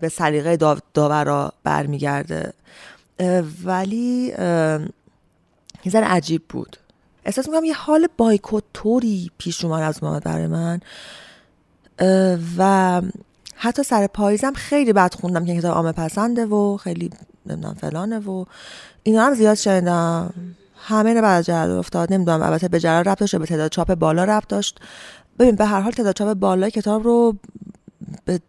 Speaker 12: به سلیقه داو- داورا برمیگرده. ولی یه ذره عجیب بود. احساس می‌کنم یه حال بایکوت طوری پیش اومد از اومد برای من. و حتی سر پاییزم خیلی بد خوندم که کتاب عامه پسنده و خیلی نمی‌دونم فلانه و اینا هم زیاد شنیدم. همه بعد از افتاد. نمی‌دونم البته به جلال ربط داشت به تعداد چاپ بالا ربط داشت. ببین به هر حال تعداد چاپ بالای کتاب رو به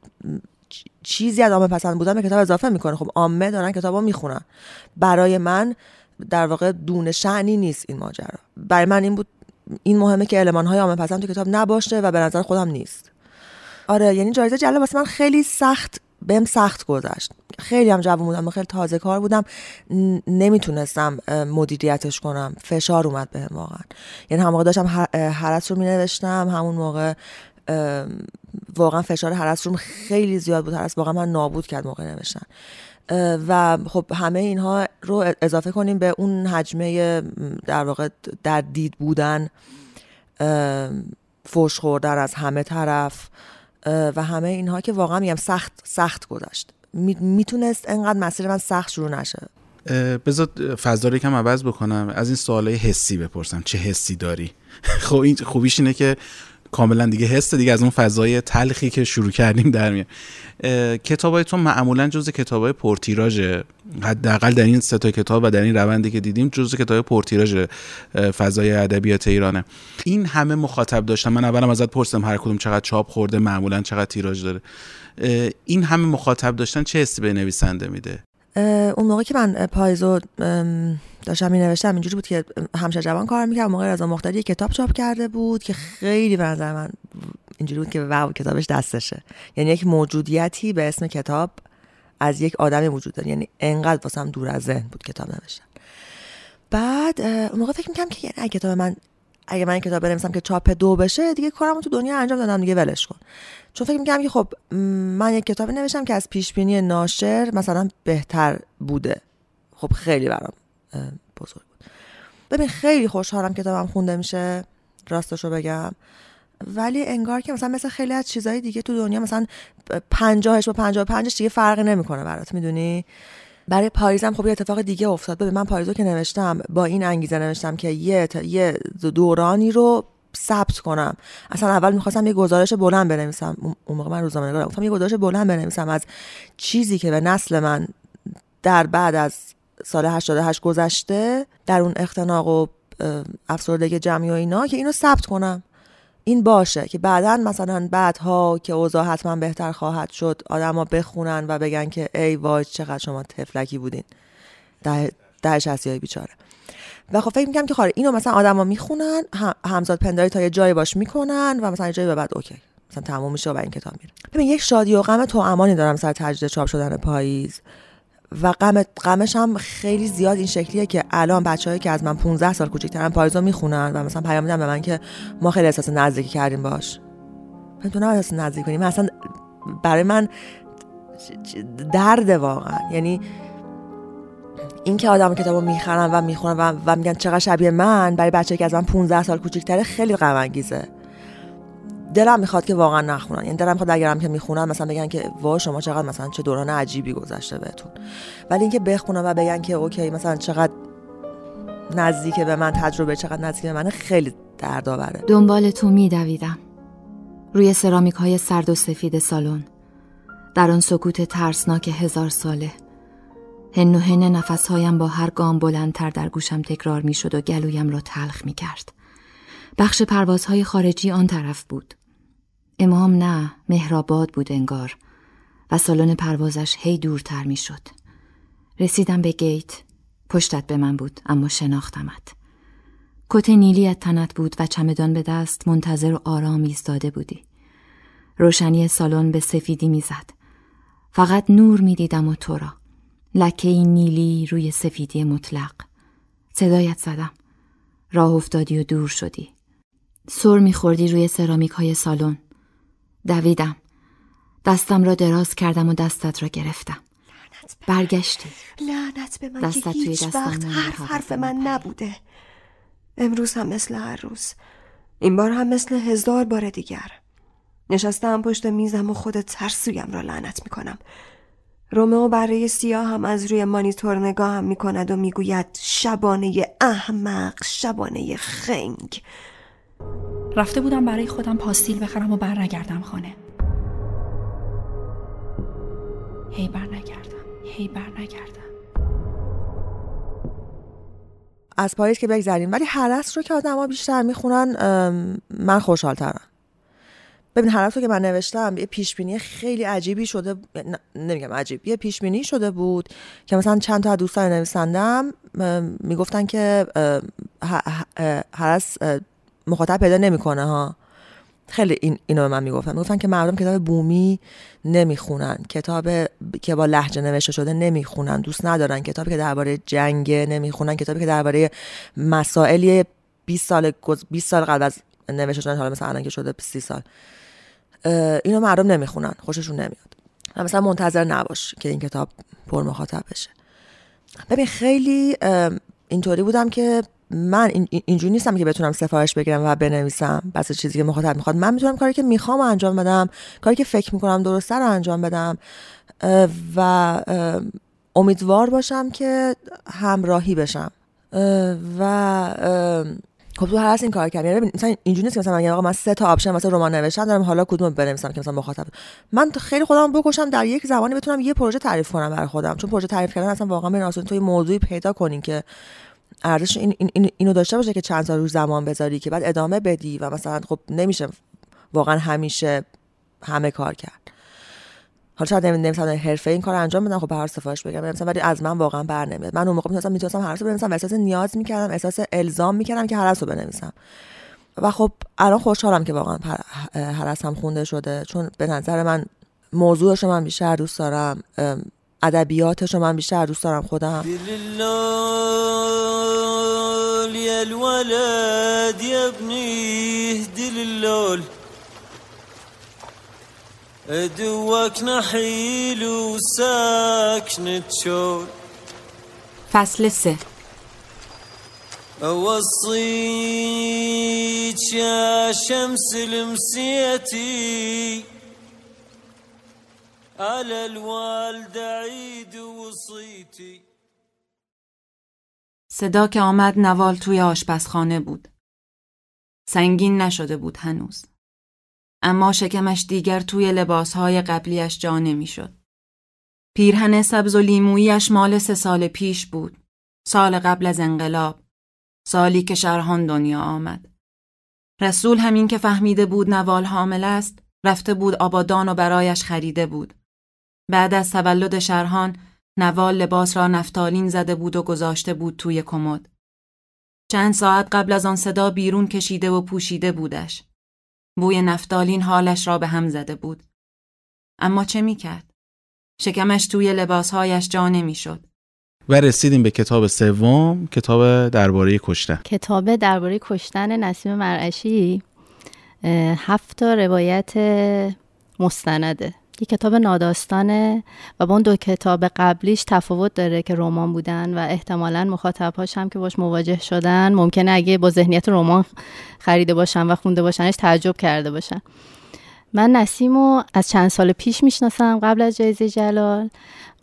Speaker 12: چیزی از عامه پسند بودن به کتاب اضافه می‌کنه. خب عامه دارن کتاب رو می‌خونن. برای من در واقع دون شعنی نیست این ماجرا. برای من این بود این مهمه که علمان های عامه پسند تو کتاب نباشه و به نظر خودم نیست. آره یعنی جایزه جلال واسه من خیلی سخت بهم سخت گذشت. خیلی هم جوون بودم خیلی تازه کار بودم. نمی‌تونستم مدیریتش کنم. فشار اومد بهم واقعا. یعنی هم موقع داشتم هرس رو مینوشتم. همون موقع واقعا فشار هرس روم خیلی زیاد بود. هرس واقعا من نابود کرد موقع نوشتن. و خب همه اینها رو اضافه کنیم به اون حجمه در واقع در دید بودن. فوش خوردن از همه طرف. و همه اینها که واقعا میگم سخت سخت گذشت. می- می‌تونست انقدر مسیر من سخت شروع نشه.
Speaker 4: بذار فضا رو یکم عوض بکنم. از این سوالای حسی بپرسم. چه حسی داری؟ خب این خوبیش اینه که کاملا دیگه حس دیگه از اون فضای تلخی که شروع کردیم در میاد. کتابای تو معمولا جز کتابای پرتیراژ حداقل در این سه تا کتاب و در این روندی که دیدیم جز کتاب پرتیراژ فضای ادبیات ایرانه. این همه مخاطب داشتم من اولم ازت پرسیدم هر کدوم چقدر چاپ خورده معمولا چقدر تیراژ داره. این همه مخاطب داشتن چه حسی به نویسنده میده
Speaker 12: اون موقع که من ام، داشتم می نوشتم اینجوری بود که همشه جوان کار می‌کرد موقع رضا مختاری کتاب چاپ کرده بود که خیلی به نظر من اینجوری بود که واو کتابش دستشه. یعنی یک موجودیتی به اسم کتاب از یک آدمی وجود داره. یعنی انقدر واسم دور از ذهن بود کتاب نوشتن. بعد اون موقع فکر می‌کنم که یعنی اگه کتاب من اگه من کتاب بنویسم که چاپ دو بشه دیگه کارمو تو دنیا انجام دادم دیگه ولش کن. چون فکر می‌کنم که خب من یک کتابی نوشتم که از پیش بینی ناشر مثلا بهتر بوده. خب خیلی برام بزرگ بود. ببین خیلی خوشحالم کتابم خونده میشه راستشو بگم. ولی انگار که مثلا مثل خیلی از چیزهای دیگه تو دنیا مثلا پنجاهش با پنجاه پنجش دیگه فرقی نمی‌کنه برات می‌دونی؟ برای پاییزم خب یه اتفاق دیگه افتاد. ببین من پاییزو که نوشتم با این انگیزه نوشتم که یه یه دورانی رو ثبت کنم. اصلا اول می‌خواستم یه گزارش بلند بنویسم. اون موقع من روزنامه نگارم گفتم یه گزارش بلند بنویسم از چیزی که به نسل من در بعد از سال 88 گذشته در اون اختناق و افسردگی جمعی و اینا که اینو ثبت کنم. این باشه که بعدا مثلا بعدها که اوضاع حتما بهتر خواهد شد آدما بخونن و بگن که ای وای چقدر شما تفلکی بودین. ده ده شصتی های بیچاره. و خب فکر می‌کنم که خاره اینو مثلا آدما می‌خونن هم- همزاد پنداری تا یه جایی باش می‌کنن و مثلا یه جایی به بعد اوکی. مثلا تموم میشه و این کتاب میره. ببین یک شادی و غم تو امانی دارم سر تجدید چاپ شدن پاییز. و غم غمش هم خیلی زیاد این شکلیه که الان بچه‌هایی که از من 15 سال کوچیک‌ترن پاییزو می‌خونن و مثلا پیام میدن به من که ما خیلی احساس نزدیکی کردیم باش. من تو نباید احساس نزدیک کنی. من اصلا برای من درد واقعا. یعنی این که آدم کتابو می‌خرن و می‌خونن و, و میگن چقدر شبیه من برای بچه که از من 15 سال کوچیک‌تره خیلی غم انگیزه دلم می‌خواد که واقعا نخونن. یعنی دلم می‌خواد اگرم که می‌خونن مثلا بگن که وا شما چقدر مثلا چه دوران عجیبی گذشته بهتون. ولی اینکه بخونن و بگن که اوکی مثلا چقدر نزدیک به من تجربه چقدر نزدیک به من خیلی دردآوره.
Speaker 13: دنبال تو میدویدم. روی سرامیک های سرد و سفید سالن. در آن سکوت ترسناک هزار ساله. هن و هن نفسهایم با هر گام بلندتر در گوشم تکرار می‌شد و گلویم را تلخ می کرد. بخش پروازهای خارجی آن طرف بود. امام نه مهرآباد بود انگار و سالن پروازش هی دورتر می شد. رسیدم به گیت پشتت به من بود اما شناختمت. کت نیلی تنت بود و چمدان به دست منتظر و آرام ایستاده بودی. روشنی سالن به سفیدی می‌زد. فقط نور می‌دیدم و تو را. لکه این نیلی روی سفیدی مطلق. صدایت زدم. راه افتادی و دور شدی. سر میخوردی روی سرامیک های سالن. دویدم. دستم را دراز کردم و دستت را گرفتم. برگشتی.
Speaker 14: لعنت به من
Speaker 13: دستت
Speaker 14: که
Speaker 13: توی
Speaker 14: هیچ
Speaker 13: دستم
Speaker 14: وقت حرف حرف من نبوده. امروز هم مثل هر روز. این بار هم مثل هزار بار دیگر. نشستم پشت میزم و خود ترسویم را لعنت می‌کنم. رومئو برای سیاه هم از روی مانیتور نگاهم می‌کند و می‌گوید شبانه احمق شبانه خنگ.
Speaker 15: رفته بودم برای خودم پاستیل بخرم و برنگردم خانه. هی برنگردم هی برنگردم.
Speaker 12: از پاییز که بگذریم ولی هرس رو که آدما بیشتر می‌خونن من خوشحالترم. ببین هرس رو که من نوشتم یه پیش بینی خیلی عجیبی شده نمیگم عجیب یه پیش بینی شده بود که مثلا چند تا دوستان نویسندم می‌گفتن که هرس مخاطب پیدا نمی‌کنه ها. خیلی این اینو به من می‌گفتن. می‌گفتن که مردم کتاب بومی نمی‌خونن. کتاب که با لحجه نوشته شده نمی‌خونن. دوست ندارن. کتابی که درباره جنگ نمی‌خونن. کتابی که درباره مسائلی 20 سال گذ- 20 سال قبل از نوشته شدن. حالا مثلا الان که شده 30 سال. اینو مردم نمی‌خونن. خوششون نمیاد. مثلا منتظر نباش که این کتاب پر مخاطب بشه. ببین خیلی اینطوری بودم که من این- این- اینجوری نیستم که بتونم سفارش بگیرم و بنویسم. بس چیزی که مخاطب می‌خواد. من می‌تونم کاری که می‌خوام انجام بدم کاری که فکر می‌کنم درسته رو انجام بدم و امیدوار باشم که همراهی بشم. و خب تو هر از این کار کردم یعنی مثلا اینجوری نیست که مثلا آقا من سه تا آپشن واسه رمان نوشتم دارم حالا کدوم رو بنویسم که مثلا مخاطب. من خیلی خودم بکشم در یک زمانی بتونم یه پروژه تعریف کنم برای خودم. چون پروژه تعریف کردن اصلا واقعا به تو یه موضوعی پیدا کنین که ارزش این, این, این اینو داشته باشه که چند سال روز زمان بذاری که بعد ادامه بدی و مثلا خب نمیشه واقعا همیشه همه کار کرد. حالا شاید نمی‌دونم حرفه این کار انجام بدم خب به هر سفارش بگم مثلا ولی از من واقعا بر نمیاد. من اون موقع می‌تونستم می‌تونستم هر رو بنویسم و احساس نیاز می‌کردم احساس الزام می‌کردم که هر رو بنویسم. و خب الان خوشحالم که واقعا هر هم خونده شده چون به نظر من موضوعش من بیشتر دوست دارم ادبیاتش رو من بیشتر دوست دارم خودم.
Speaker 16: اللول يا الولد يا ابني اهدي اللول دوك نحيل وساكن تشول
Speaker 15: فصل سه.
Speaker 16: اوصيك يا شمس المسيتي على الوالد عيد وصيتي
Speaker 15: صدا که آمد نوال توی آشپزخانه بود
Speaker 13: سنگین نشده بود هنوز. اما شکمش دیگر توی لباسهای قبلیش جا نمی‌شد. پیرهن سبز و لیمویش مال سه سال پیش بود. سال قبل از انقلاب. سالی که شرحان دنیا آمد. رسول همین که فهمیده بود نوال حامل است رفته بود آبادان و برایش خریده بود. بعد از تولد شرحان نوال لباس را نفتالین زده بود و گذاشته بود توی کمد. چند ساعت قبل از آن صدا بیرون کشیده و پوشیده بودش. بوی نفتالین حالش را به هم زده بود. اما چه می‌کرد؟ شکمش توی لباسهایش جا نمی‌شد.
Speaker 4: و رسیدیم به کتاب سوم کتاب درباره کشتن
Speaker 17: کتاب درباره کشتن نسیم مرعشی هفت تا روایت مستنده یه کتاب ناداستانه و با اون دو کتاب قبلیش تفاوت داره که رمان بودن و احتمالا مخاطبهاش هم که باش مواجه شدن. ممکنه اگه با ذهنیت رمان خریده باشن و خونده باشنش تعجب کرده باشن. من نسیمو از چند سال پیش می‌شناسم قبل از جایزه جلال.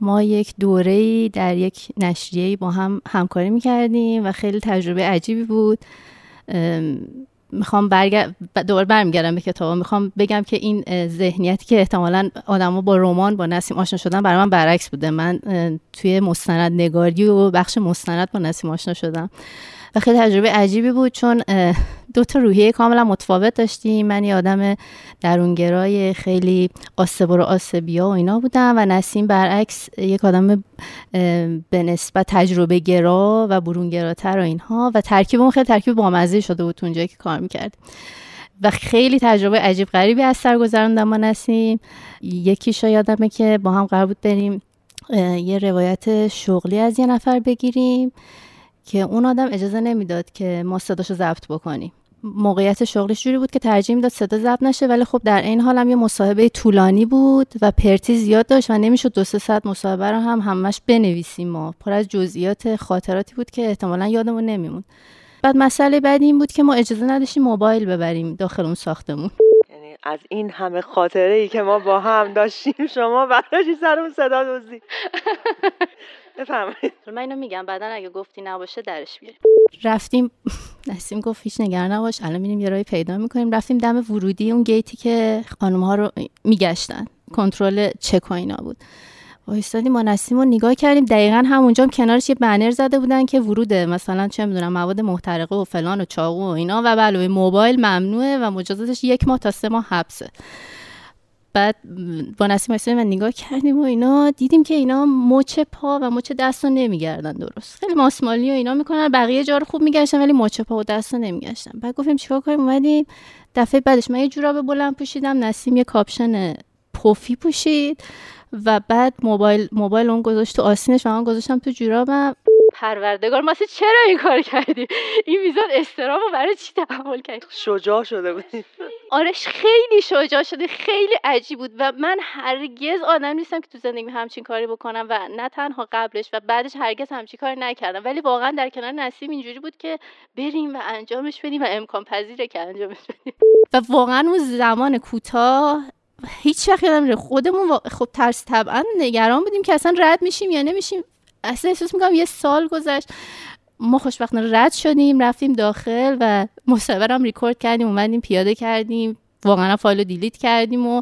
Speaker 17: ما یک دوره در یک نشریه با هم همکاری می‌کردیم و خیلی تجربه عجیبی بود. می‌خوام برگر... دوباره برمیگردم به کتاب. می‌خوام بگم که این ذهنیتی که احتمالا آدما با رمان با نسیم آشنا شدن برای من برعکس بوده. من توی مستند نگاری و بخش مستند با نسیم آشنا شدم. و خیلی تجربه عجیبی بود چون دو تا روحیه کاملا متفاوت داشتیم. من یه آدم درونگرای خیلی آسبا و آسبیا و اینا بودم و نسیم برعکس یک آدم به نسبت تجربه گرا و برونگراتر و اینها و ترکیبمون خیلی ترکیب بامزه شده بود اونجایی که کار می‌کرد و خیلی تجربه عجیب غریبی از سر گذراندم با نسیم. یکیش یادمه که با هم قرار بود بریم یه روایت شغلی از یه نفر بگیریم. که اون آدم اجازه نمی‌داد که ما صداشو ضبط بکنیم. موقعیت شغلش جوری بود که ترجیح می‌داد صدا ضبط نشه ولی خب در این حال هم یه مصاحبه طولانی بود و پرتی زیاد داشت و نمی‌شد دو سه ساعت مصاحبه رو هم همش بنویسیم ما. پر از جزئیات خاطراتی بود که احتمالا یادمون نمیمون. بعد مسئله بعدی این بود که ما اجازه نداشتیم موبایل ببریم داخل اون ساختمون.
Speaker 12: یعنی از این همه خاطره ای که ما با هم داشتیم شما برداشتی سر اون صدا دزدی. بفرمایید.
Speaker 17: من اینو میگم بعدا اگه گفتی نباشه درش بیاریم. رفتیم نسیم گفت هیچ نگران نباش الان میریم یه راهی پیدا می‌کنیم. رفتیم دم ورودی اون گیتی که خانم ها رو میگشتن. کنترل چک و اینا بود. وایستادیم با نسیم رو نگاه کردیم. دقیقا همونجا هم کنارش یه بنر زده بودن که وروده مثلا چه می‌دونم مواد محترقه و فلان و چاقو و اینا و علاوه موبایل ممنوعه و مجازاتش یک ماه تا سه ماه حبسه. بعد با نسیم وایسادیم و نگاه کردیم و اینا دیدیم که اینا مچ پا و مچ دست رو نمیگردن درست. خیلی ماسمالی و اینا می‌کنن بقیه جا رو خوب میگشتن ولی مچ پا و دست رو نمیگشتن. بعد گفتیم چیکار کنیم؟ اومدیم دفعه بعدش من یه جوراب بلند پوشیدم نسیم یه کاپشن پفی پوشید و بعد موبایل موبایل اون گذاشت تو آستینش و من گذاشتم تو جورابم. پروردگار ما چرا این کار کردیم؟ این میزان استرس رو برای چی تحمل کردیم؟
Speaker 12: شجاع شده بودید
Speaker 17: آرش خیلی شجاع شده خیلی عجیب بود و من هرگز آدم نیستم که تو زندگی همچین کاری بکنم و نه تنها قبلش و بعدش هرگز همچین کاری نکردم. ولی واقعا در کنار نسیم اینجوری بود که بریم و انجامش بدیم و امکان پذیره که انجامش بدیم. و واقعا اون زمان کوتاه هیچ وقت یادم نمیره. خودمون خب ترس طبعا نگران بودیم که اصلا رد میشیم یا نمیشیم. اصلا احساس می‌کنم یه سال گذشت. ما خوشبختانه رد شدیم رفتیم داخل و هم ریکورد کردیم اومدیم پیاده کردیم. واقعا فایل رو دیلیت کردیم و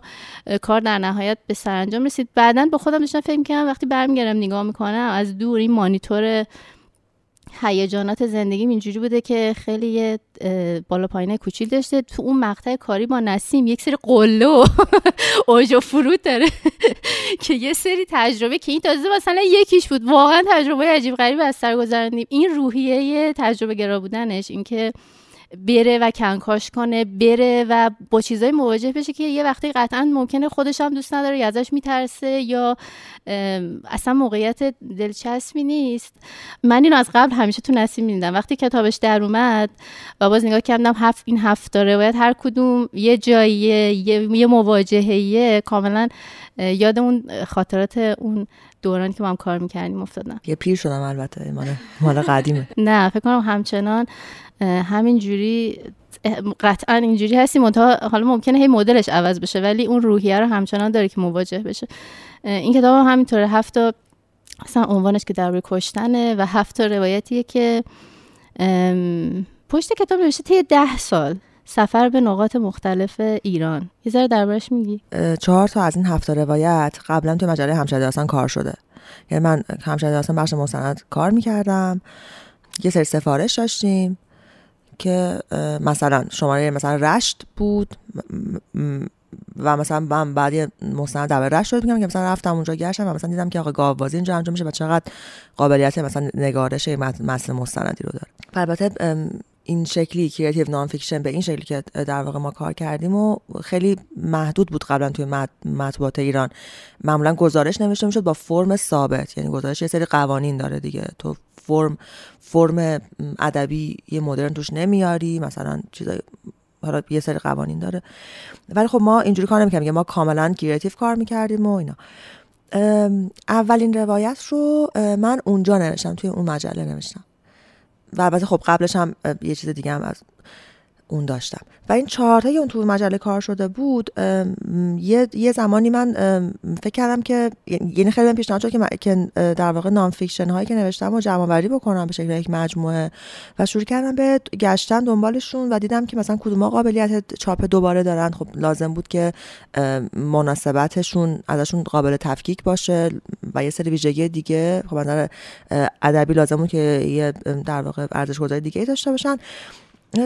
Speaker 17: کار در نهایت به سرانجام رسید. بعدا با خودم داشتم فکر می‌کردم وقتی برمیگردم نگاه می‌کنم از دور این مانیتور هیجانات زندگیم اینجوری بوده که خیلی یه بالا پایینه کوچیل داشته. تو اون مقطع کاری با نسیم یک سری قله و اوج و فرود داره که یه سری تجربه که این تازه مثلا یکیش بود. واقعا تجربه عجیب غریب از سر گذراندیم این روحیه تجربه گرا بودنش. اینکه بره و کنکاش کنه بره و با چیزای مواجه بشه که یه وقتی قطعا ممکنه خودش هم دوست نداره یا ازش میترسه یا اصلا موقعیت دلچسبی نیست. من اینو از قبل همیشه تو نسیم می‌دیدم وقتی کتابش در اومد و باز نگاه کردم هفت این هفت تا روایت هر کدوم یه جاییه یه, یه مواجهه کاملا یاد اون خاطرات اون دورانی که با هم کار می‌کردیم افتادم
Speaker 12: یه پیر شدم البته مال مال قدیمه.
Speaker 17: نه فکر کنم همچنان اه، همینجوری اه، قطعا اینجوری هستیم. منتها حالا ممکنه هی مدلش عوض بشه ولی اون روحیه رو همچنان داره که مواجه بشه. این کتاب هم همینطوره. هفت تا اصلا عنوانش که درباره کشتنه و هفت تا روایتیه که پشت کتاب نوشته طی ده سال. سفر به نقاط مختلف ایران. یه ذره دربارش میگی؟
Speaker 12: چهار تا از این هفت روایت قبلا توی مجله همشهری داستان کار شده. یعنی من همشهری داستان بخش مستند کار می‌کردم. یه سری سفارش داشتیم که مثلا شماره مثلا رشت بود و مثلا من بعد یه مستند در رشت شد میگم که مثلا رفتم اونجا گشتم و مثلا دیدم که آقا گاوبازی اینجا انجام میشه و چقدر قابلیت مثلا نگارش متن مستندی رو داره. البته این شکلی creative nonfiction به این شکلی که در واقع ما کار کردیم و خیلی محدود بود قبلا توی مط- مطبوعات ایران. معمولا گزارش نوشته می‌شد با فرم ثابت. یعنی گزارش یه سری قوانین داره دیگه. تو فرم فرم ادبی یه مدرن توش نمیاری مثلا چیزای حالا یه سری قوانین داره. ولی خب ما اینجوری کار نمی‌کردیم. که ما کاملا کریتیو کار می‌کردیم و اینا. اولین روایت رو من اونجا نوشتم توی اون مجله نوشتم. و البته خب قبلش هم یه چیز دیگه هم از اون داشتم. و این چهارتایی اون تو مجله کار شده بود یه, زمانی من فکر کردم که یعنی خیلی پیشنهاد شد که, که در واقع nonfiction هایی که نوشتم و جمع آوری بکنم به شکل یک مجموعه. و شروع کردم به گشتن دنبالشون و دیدم که مثلا کدوم قابلیت چاپ دوباره دارن. خب لازم بود که مناسبتشون ازشون قابل تفکیک باشه و یه سری ویژگی دیگه خب از ادبی لازم بود که یه در واقع ارزش گذاری دیگه ای داشته باشن.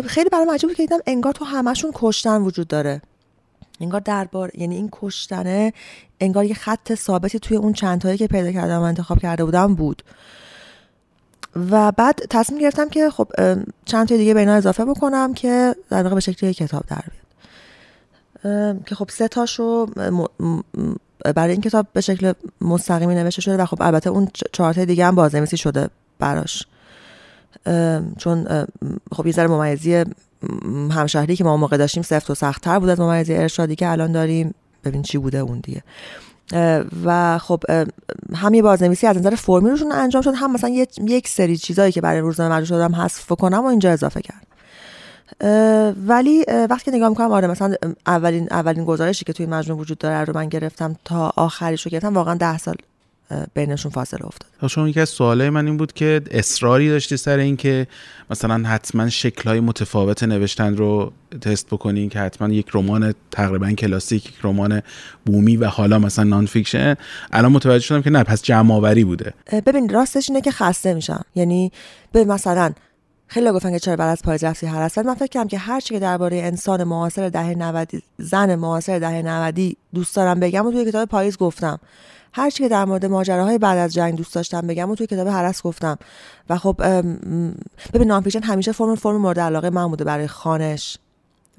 Speaker 12: خیلی برام عجیب بود که دیدم انگار تو همشون کشتن وجود داره. انگار دربار یعنی این کشتنه انگار یه خط ثابتی توی اون چند تایی که پیدا کردم و انتخاب کرده بودم بود. و بعد تصمیم گرفتم که خب چند تا دیگه به اضافه بکنم که در واقع به شکل کتاب در بیاد. که خب سه تاشو م- برای این کتاب به شکل مستقیمی نوشته شده و خب البته اون چهار تا دیگه هم بازنویسی شده براش. چون خب یه ذره ممیزی همشهری که ما موقع داشتیم سفت و سختتر بود از ممیزی ارشادی که الان داریم. ببین چی بوده اون دیگه. و خب هم یه بازنویسی از نظر فرمی روشون انجام شد هم مثلا یک سری چیزایی که برای روزنامه مجبور شدم حذف کنم و اینجا اضافه کردم ولی وقتی نگاه می‌کنم آره مثلا اولین اولین گزارشی که توی مجموعه وجود داره رو من گرفتم تا آخریش رو گرفتم واقعا ده سال بینشون فاصله افتاد.
Speaker 4: خب شما یکی از سوالای من این بود که اصراری داشتی سر این که مثلا حتما شکلهای متفاوت نوشتن رو تست بکنین که حتما یک رمان تقریبا کلاسیک یک رمان بومی و حالا مثلا non-fiction الان متوجه شدم که نه پس جمع آوری بوده
Speaker 12: ببین راستش اینه که خسته میشم. یعنی به مثلا خیلی گفتن که چرا بعد از پاییز رفتی هرس من فکر کردم که هر چی که درباره انسان معاصر دهه 90 زن معاصر دهه 90 دوست دارم بگم و توی کتاب پاییز گفتم. هر چی که در مورد ماجراهای بعد از جنگ دوست داشتم بگم و توی کتاب هرس گفتم. و خب ببین non-fiction همیشه فرم فرم مورد علاقه من بوده برای خوانش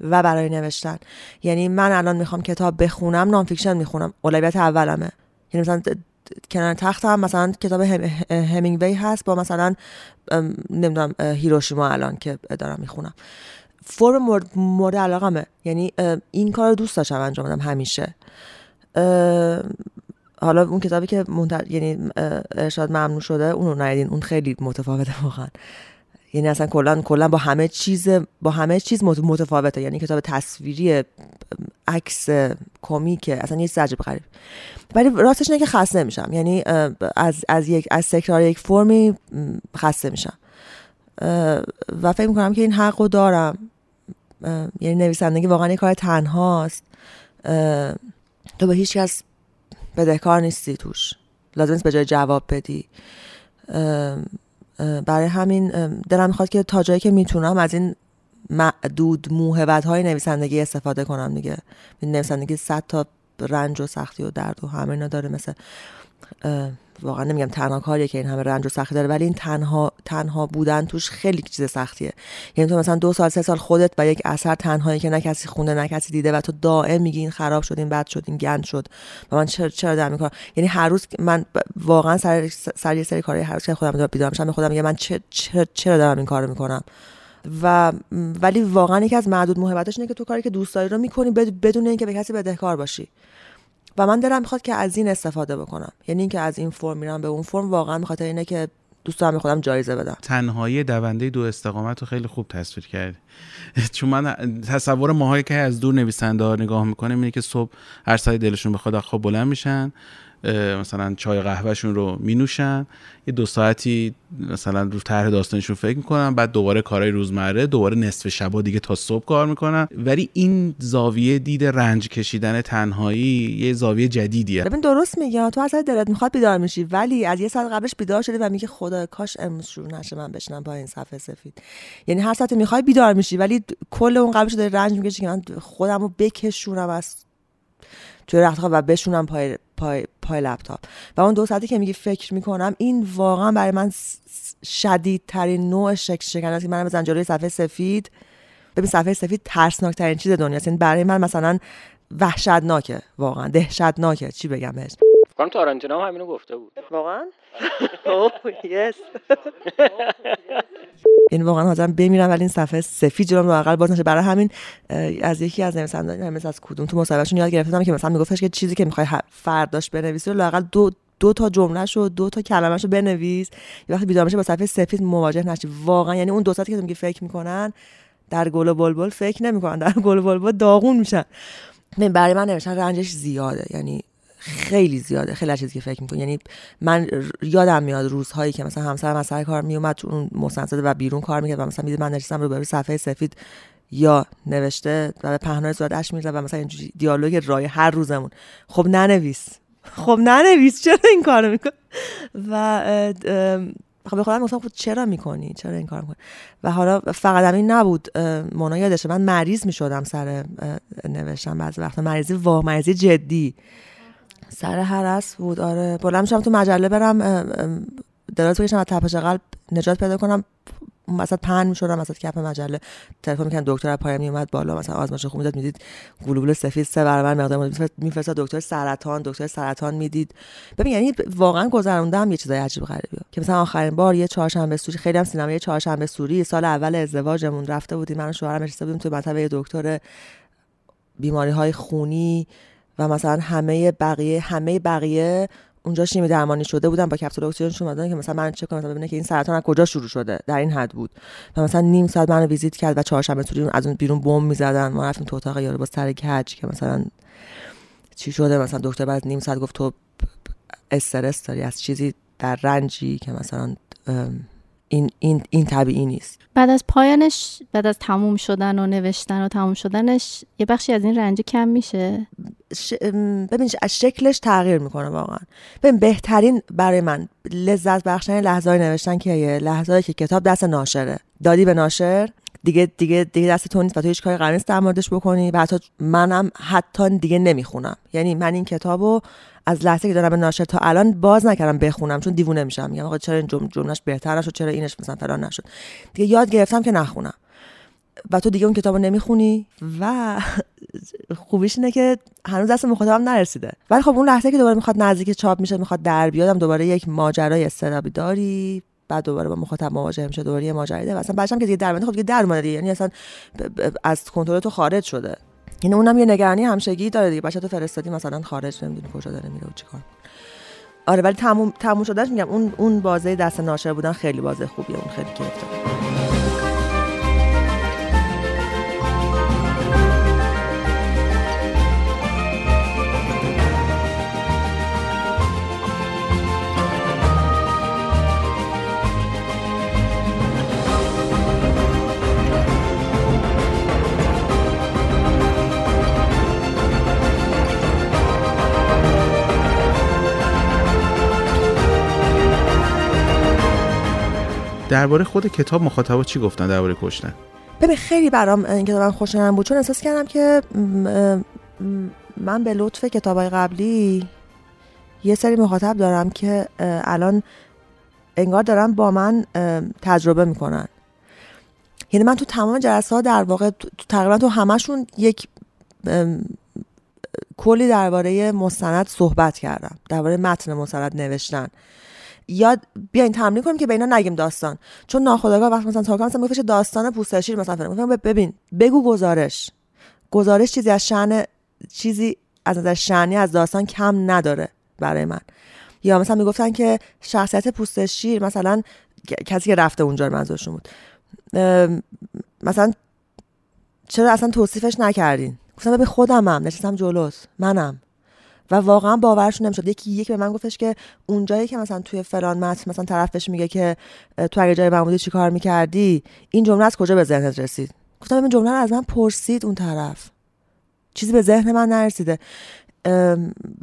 Speaker 12: و برای نوشتن. یعنی من الان می‌خوام کتاب بخونم non-fiction می‌خونم. اولویت اولمه. یعنی مثلا کنار تختم مثلا کتاب هم- همینگوی هست با مثلا نمی‌دونم هیروشیما الان که دارم می‌خونم. فرم مورد, مورد علاقمه. یعنی این کار رو دوست داشتم انجام بدم همیشه. حالا اون کتابی که منت... یعنی ارشاد ممنوع شده اون رو ندیدین. اون خیلی متفاوته واقعا. یعنی اصلا کلا کلا با همه چیز با همه چیز مت- متفاوته. یعنی کتاب تصویری عکس کمیک اصلا یه عجیب غریب. ولی راستش اینه که خسته میشم. یعنی از از یک از تکرار یک فرمی خسته میشم. و فکر می‌کنم که این حق رو دارم. یعنی نویسندگی واقعا یه کار تنهاست. تو به هیچ کس بدهکار نیستی توش. لازم نیست به جای جواب بدی. برای همین دلم می‌خواد که تا جایی که می‌تونم از این معدود موهبت های نویسندگی استفاده کنم دیگه. نویسندگی صد تا رنج و سختی و درد و همه اینا داره مثل واقعا نمیگم تنها کاریه که این همه رنج و سختی داره ولی این تنها تنها بودن توش خیلی چیز سختیه. یعنی تو مثلا دو سال سه سال خودت و یک اثر تنهایی که نه کسی خونده نه کسی دیده و تو دائم میگی این خراب شد این بد شد این گند شد و من چرا چرا دارم کار؟ یعنی هر روز من واقعا سر سر یه سری کارهای هر روز که خودم بیدار میشم به خودم میگم من چرا چرا دارم این کارو می‌کنم؟ و ولی واقعا یکی از معدود موهبتاش اینه که تو کاری که دوست داری رو می‌کنی بد- بدون اینکه به کسی بدهکار باشی. و من دلم می‌خواد که از این استفاده بکنم. یعنی اینکه از این فرم میرم به اون فرم واقعا به خاطر اینه که دوست دارم خودم جایزه بدم.
Speaker 4: تنهایی دونده دو استقامت رو خیلی خوب تصویر کردی. چون من تصور ماهایی که از دور نویسنده ها نگاه می‌کنه اینه که صبح هر ساعت دلشون بخواد خواب بلند میشن. مثلا چای قهوهشون رو می نوشن یه دو ساعتی مثلا رو طرح داستانشون فکر می‌کنن بعد دوباره کارهای روزمره دوباره نصف شبا دیگه تا صبح کار می‌کنن. ولی این زاویه دید رنج کشیدن تنهایی یه زاویه جدیدیه.
Speaker 12: ببین درست میگه تو اصلا دلت می‌خواد بیدار میشی ولی از یه ساعت قبلش بیدار شدی و میگه خدا کاش امروز شروع نشه من بشنم با این صفحه سفید. یعنی هر ساعت می‌خوای بیدار میشی ولی کل اون قبلش داری رنج می‌کشی که من خودم رو بکشونم از توی رخت و بشونم پای پای پای لپتاپ. و اون دو ساعتی که میگی فکر می‌کنم این واقعا برای من شدیدترین نوع شکن است که من بزن جلوی صفحه سفید ببین صفحه سفید ترسناک ترین چیز دنیاست. یعنی برای من مثلا وحشتناکه واقعا دهشتناکه. چی بگم بهش؟
Speaker 7: کنم تارانتینو هم همینو گفته بود.
Speaker 12: واقعا؟ اوه یس این واقعا حاضرم بمیرم ولی این صفحه سفید جلوم لااقل باز نشه. برای همین از یکی از نویسندگان مثلا از کدوم تو مصاحبهشون یاد گرفتم که مثلا میگفتش که چیزی که می‌خوای فرداش بنویسی رو لااقل دو دو تا جملهشو دو تا کلمهشو بنویس. یه وقتی بیدار میشه با صفحه سفید مواجه نشی. واقعا یعنی اون دو ساعتی که تو میگی فکر می‌کنن در گل و بلبل فکر نمی‌کنن در گل و بلبل داغون میشن. ببین، برای من نوشتن رنجش زیاده. یعنی خیلی زیاده خیلی از چیزی که فکر می‌کنی. یعنی من یادم میاد روزهایی که مثلا همسرم از سر کار میومد تو اون مستند و بیرون کار می‌کرد و مثلا می‌دید من نشستم رو بروی صفحه سفید یا نوشته و به پهنای صورتش می‌زد و مثلا اینجوری دیالوگ رای هر روزمون. خب ننویس. خب ننویس چرا این کارو می‌کنی؟ و خب به خودم گفتم خب چرا می‌کنی؟ چرا این کار می‌کنی؟ و حالا فقط همین نبود. مونا یادشه من مریض می‌شدم سر اه، نوشتن بعضی وقتا مریضی وا مریضی جدی. سر هرس بود. آره. بلند میشم تو مجله برم دراز بکشم از تپش قلب نجات پیدا کنم. وسط پهن می‌شدم وسط کف مجله. تلفن می‌کنم دکتر پایم میومد بالا. مثلا آزمایش خون می‌داد می‌دید گلوبول سفید سه برابر مقدار میفرستاد دکتر سرطان دکتر سرطان می‌دید. ببین یعنی واقعا گذروندم یه چیزای عجیب غریبی که مثلا آخرین بار یه چهارشنبه سوری خیلی هم یه چهارشنبه سوری سال اول ازدواجمون رفته بودیم. من و شوهرم نشسته بودیم تو مطب دکتر بیماری های خونی. و مثلا همه بقیه همه بقیه اونجا شیمی درمانی شده بودن با کپسول اکسیژنشون اومدن که مثلا من چک کنم مثلا ببینه که این سرطان از کجا شروع شده در این حد بود. و مثلا نیم ساعت منو ویزیت کرد و چهارشنبه سوری از اون بیرون بم می‌زدن. ما رفتیم تو اتاق یارو با سر کج که مثلا چی شده؟ مثلا دکتر بعد نیم ساعت گفت تو استرس داری از چیزی در رنجی که مثلا این این این طبیعی نیست.
Speaker 17: بعد از پایانش بعد از تموم شدن و نوشتن و تموم شدنش یه بخشی از این رنج کم میشه؟
Speaker 12: ش... ام، ببین ش- از شکلش تغییر می‌کنه واقعا. ببین بهترین برای من لذت بخشن لحظه های نوشتن که یه لحظه که کتاب دست ناشره. دادی به ناشر دیگه دیگه دیگه دست تو نیست و تو هیچ کاری قرار نیست در موردش بکنی و حتی منم حتی دیگه نمی‌خونم. یعنی من این کتابو از لحظه که دارم به ناشر تا الان باز نکردم بخونم چون دیوونه میشم. میگم آقا چرا این جمل جملهش بهتر نشد؟ چرا اینش مثلا فلان نشد؟ دیگه یاد گرفتم که نخونم. و تو دیگه اون کتابو نمی‌خونی و خوبیش اینه که هنوز دست مخاطبم نرسیده. ولی خب اون لحظه که دوباره می‌خواد نزدیک چاپ میشه می‌خواد در بیادم دوباره یک ماجرای استرابی داری. بعد دوباره با مخاطب مواجه میشه دوباره یه ماجرایی داره و اصلا بچه‌م که دیگه در خب دیگه در اومده. یعنی اصلا از کنترل تو خارج شده. یعنی اونم یه نگرانی همشگی داره دیگه. بچه تو فرستادی مثلا خارج نمی‌دونی کجا داره میره و چیکار. آره ولی تموم تموم شدهش میگم اون اون بازه دست ناشر بودن خیلی بازه خوبیه اون خیلی کیف
Speaker 4: درباره خود کتاب مخاطبا چی گفتن؟ درباره کشتن.
Speaker 12: ببین خیلی برام این کتاب من خوشایند بود چون احساس کردم که من به لطف کتابای قبلی یه سری مخاطب دارم که الان انگار دارن با من تجربه می‌کنن. یعنی من تو تمام جلسه ها در واقع تو- تقریبا تو همشون یک کلی درباره مستند صحبت کردم درباره متن مستند نوشتن. یاد بیاین تمرین کنیم که به اینا نگیم داستان. چون ناخودآگاه وقتی مثلا تاکا مثلا میگفتش داستان پوستشیر مثلا گفتم ببین بگو گزارش. گزارش چیزی از شأن چیزی از نظر شأنی از داستان کم نداره برای من. یا مثلا می‌گفتن که شخصیت پوست شیر مثلا کسی که رفته اونجا منظورشون بود. مثلا چرا اصلا توصیفش نکردین؟ گفتم به خودمم نشستم جلوت. منم. و واقعا باورشون نمی‌شد. یکی یکی به من گفتش که اونجایی که مثلا توی فلان متن مثلا طرف بهش میگه که تو اگه جای من بودی چیکار می‌کردی؟ این جمله از کجا به ذهنت رسید؟ گفتم این جمله رو از من پرسید اون طرف. چیزی به ذهن من نرسیده.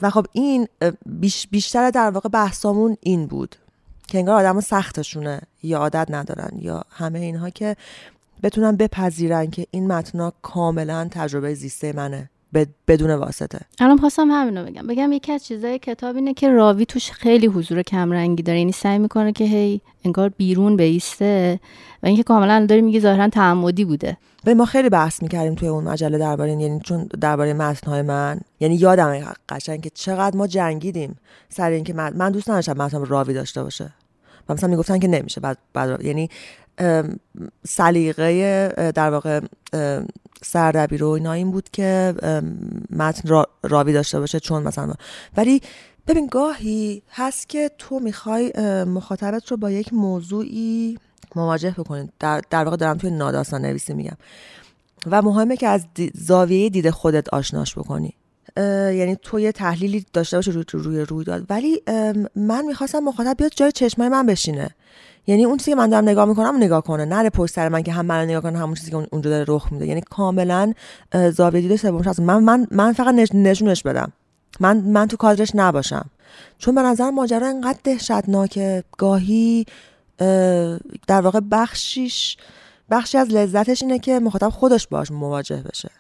Speaker 12: و خب این بیش بیشتر در واقع بحثامون این بود که انگار آدم سختشونه یا عادت ندارن یا همه اینها که بتونن بپذیرن که این متنا کاملا تجربه زیسته منه. بدون واسطه.
Speaker 17: الان خواستم همینو بگم. بگم یکی از چیزای کتاب اینه که راوی توش خیلی حضور کمرنگی داره. یعنی سعی می‌کنه که هی انگار بیرون بیسته و اینکه کاملا داری میگی ظاهرا تعمدی بوده.
Speaker 12: به ما خیلی بحث می‌کردیم توی اون مجله درباره یعنی چون درباره متنهای من. یعنی یادم قشنگ که چقدر ما جنگیدیم سر اینکه من, من دوست نداشتم متنم راوی داشته باشه. و مثلا می‌گفتن که نمیشه. بعد, بعد یعنی سلیقه در واقع سردبیر و اینا این بود که متن را- راوی داشته باشه چون مثلا ولی ببین گاهی هست که تو می‌خوای مخاطبت رو با یک موضوعی مواجه بکنید در, در واقع دارم توی ناداستان نویسی میگم. و مهمه که از زاویه دید خودت آشناش بکنی. یعنی تو یه تحلیلی داشته باشه روی روی رویداد. ولی من می‌خواستم مخاطب بیاد جای چشمای من بشینه. یعنی اون چیزی که من دارم نگاه می‌کنم نگاه کنه. نره پشت سر من که هم من نگاه کنه همون چیزی که اون- اونجا داره رخ میده. یعنی کاملا زاویه دید سومش هست. من من من فقط نش- نشونش بدم. من من تو کادرش نباشم. چون به نظر ماجرا انقدر دهشتناکه. گاهی اه، در واقع بخشیش بخشی از لذتش اینه که مخاطب خودش باش مواجه بشه.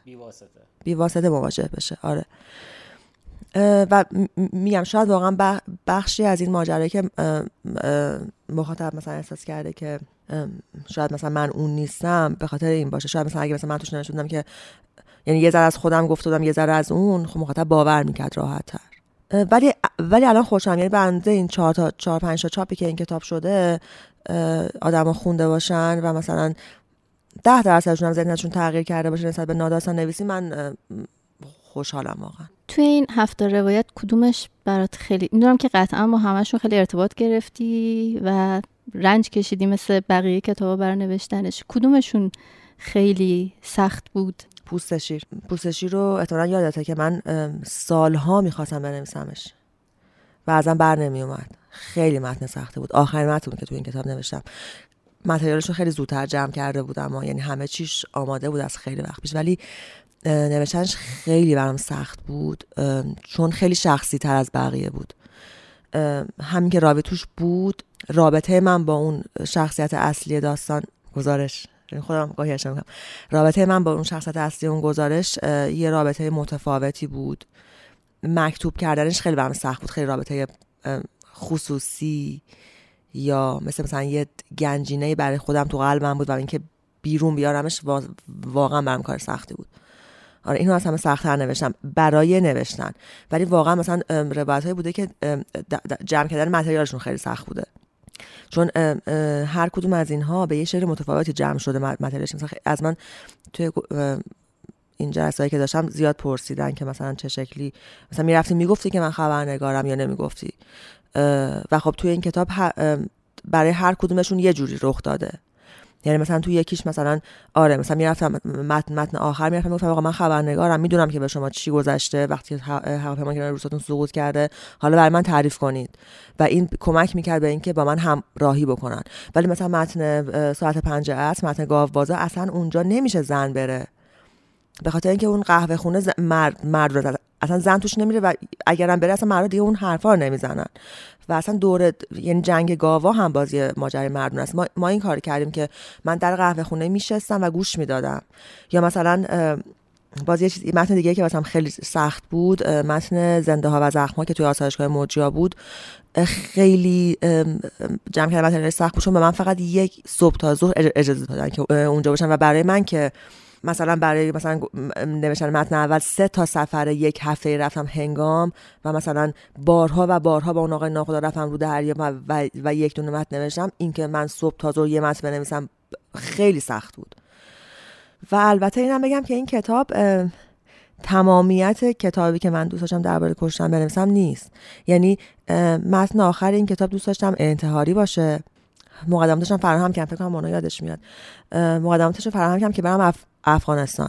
Speaker 12: بی واسطه مواجه بشه. آره. و میگم شاید واقعا بخ- بخشی از این ماجرایی که مخاطب مثلا احساس کرده که شاید مثلا من اون نیستم به خاطر این باشه. شاید مثلا اگه مثلا من توش نشده بودم که یعنی یه ذره از خودم گفته بودم یه ذره از اون خب مخاطب باور می‌کرد راحت تر ولی ولی الان خوشم یعنی بنده این چهار تا چهار پنج تا چاپی که این کتاب شده آدما خونده باشن و مثلا ده درصدشون هم ذهنشون تغییر کرده باشه نسبت به ناداستان نویسی من خوشحالم واقعا.
Speaker 17: توی این هفته روایت کدومش برات خیلی می‌دونم که قطعا با همشون خیلی ارتباط گرفتی و رنج کشیدی مثل بقیه کتابا برای نوشتنش. کدومشون خیلی سخت بود؟
Speaker 12: پوست شیر. پوست شیر رو احتمالا یادته که من سالها می‌خواستم بنویسمش و ازم بر نمی اومد خیلی متن سخته بود. آخرین متن که تو این کتاب نوشتم. متریالش رو خیلی زودتر جمع کرده بودم یعنی همه چیش آماده بود از خیلی وقت پیش. ولی نوشتنش خیلی برام سخت بود چون خیلی شخصی تر از بقیه بود. همین که راوی توش بود رابطه من با اون شخصیت اصلی داستان گزارش. یعنی خودم گاهی می‌کنم. رابطه من با اون شخصیت اصلی اون گزارش یه رابطه متفاوتی بود. مکتوب کردنش خیلی برام سخت بود. خیلی رابطه خصوصی یا مثل مثلا یه گنجینه برای خودم تو قلبم بود و اینکه بیرون بیارمش وا- واقعا برام کار سختی بود. آره اینو از همه سختتر نوشتم. برای نوشتن. ولی واقعا مثلا روایت بوده که جمع کردن متریالشون خیلی سخت بوده. چون هر کدوم از اینها به یه شکل متفاوتی جمع شده مت- متریالش. مثلا از من توی این جلسه‌ای که داشتم زیاد پرسیدن که مثلا چه شکلی. مثلا می‌رفتی می‌گفتی که من خبرنگارم یا نمی‌گفتی. و خب توی این کتاب برای هر کدومشون یه جوری رخ داده. یعنی مثلا تو یکیش مثلا آره مثلا می‌رفتم متن متن آخر می‌رفتم می‌گفتم آقا من خبرنگارم می‌دونم که به شما چی گذشته وقتی هواپیما کنار روستاتون سقوط کرده حالا برای من تعریف کنید. و این کمک می‌کرد به اینکه با من همراهی بکنن. ولی مثلا متن ساعت پنج عصر متن گاوبازا اصلا اونجا نمیشه زن بره. به خاطر اینکه اون قهوه خونه مرد مرد رو. اصلا زن توش نمیره و اگرم بره اصلا مرد دیگه اون حرفا رو نمی‌زنن. و اصلا دور یعنی جنگ گاوا هم بازی ماجرای مردون است. ما, ما این کار کردیم که من در قهوه خونه میشستم و گوش می‌دادم. یا مثلا باز یه چیز متن دیگه که واسم خیلی سخت بود متن زنده ها و زخم ها که توی آسایشگاه موجیا بود خیلی جمع کردن متن سخت بود. چون به من فقط یک صبح تا ظهر اج- اجازه دادن که اونجا باشم و برای من که مثلا برای مثلا نوشتن متن اول سه تا سفر یک هفته رفتم هنگام و مثلا بارها و بارها با اون آقای ناخدا رفتم رو دریا و, و, و یک دونه متن نوشتم. این که من صبح تا ظهر یه متن بنویسم خیلی سخت بود. و البته اینم بگم که این کتاب تمامیت کتابی که من دوست داشتم درباره کشتن بنویسم نیست. یعنی متن آخر این کتاب دوست داشتم انتحاری باشه. مقدماتش هم فراهم کردم فکر کنم مونا یادش میاد. مقدماتش فراهم کردم که برم اف... افغانستان.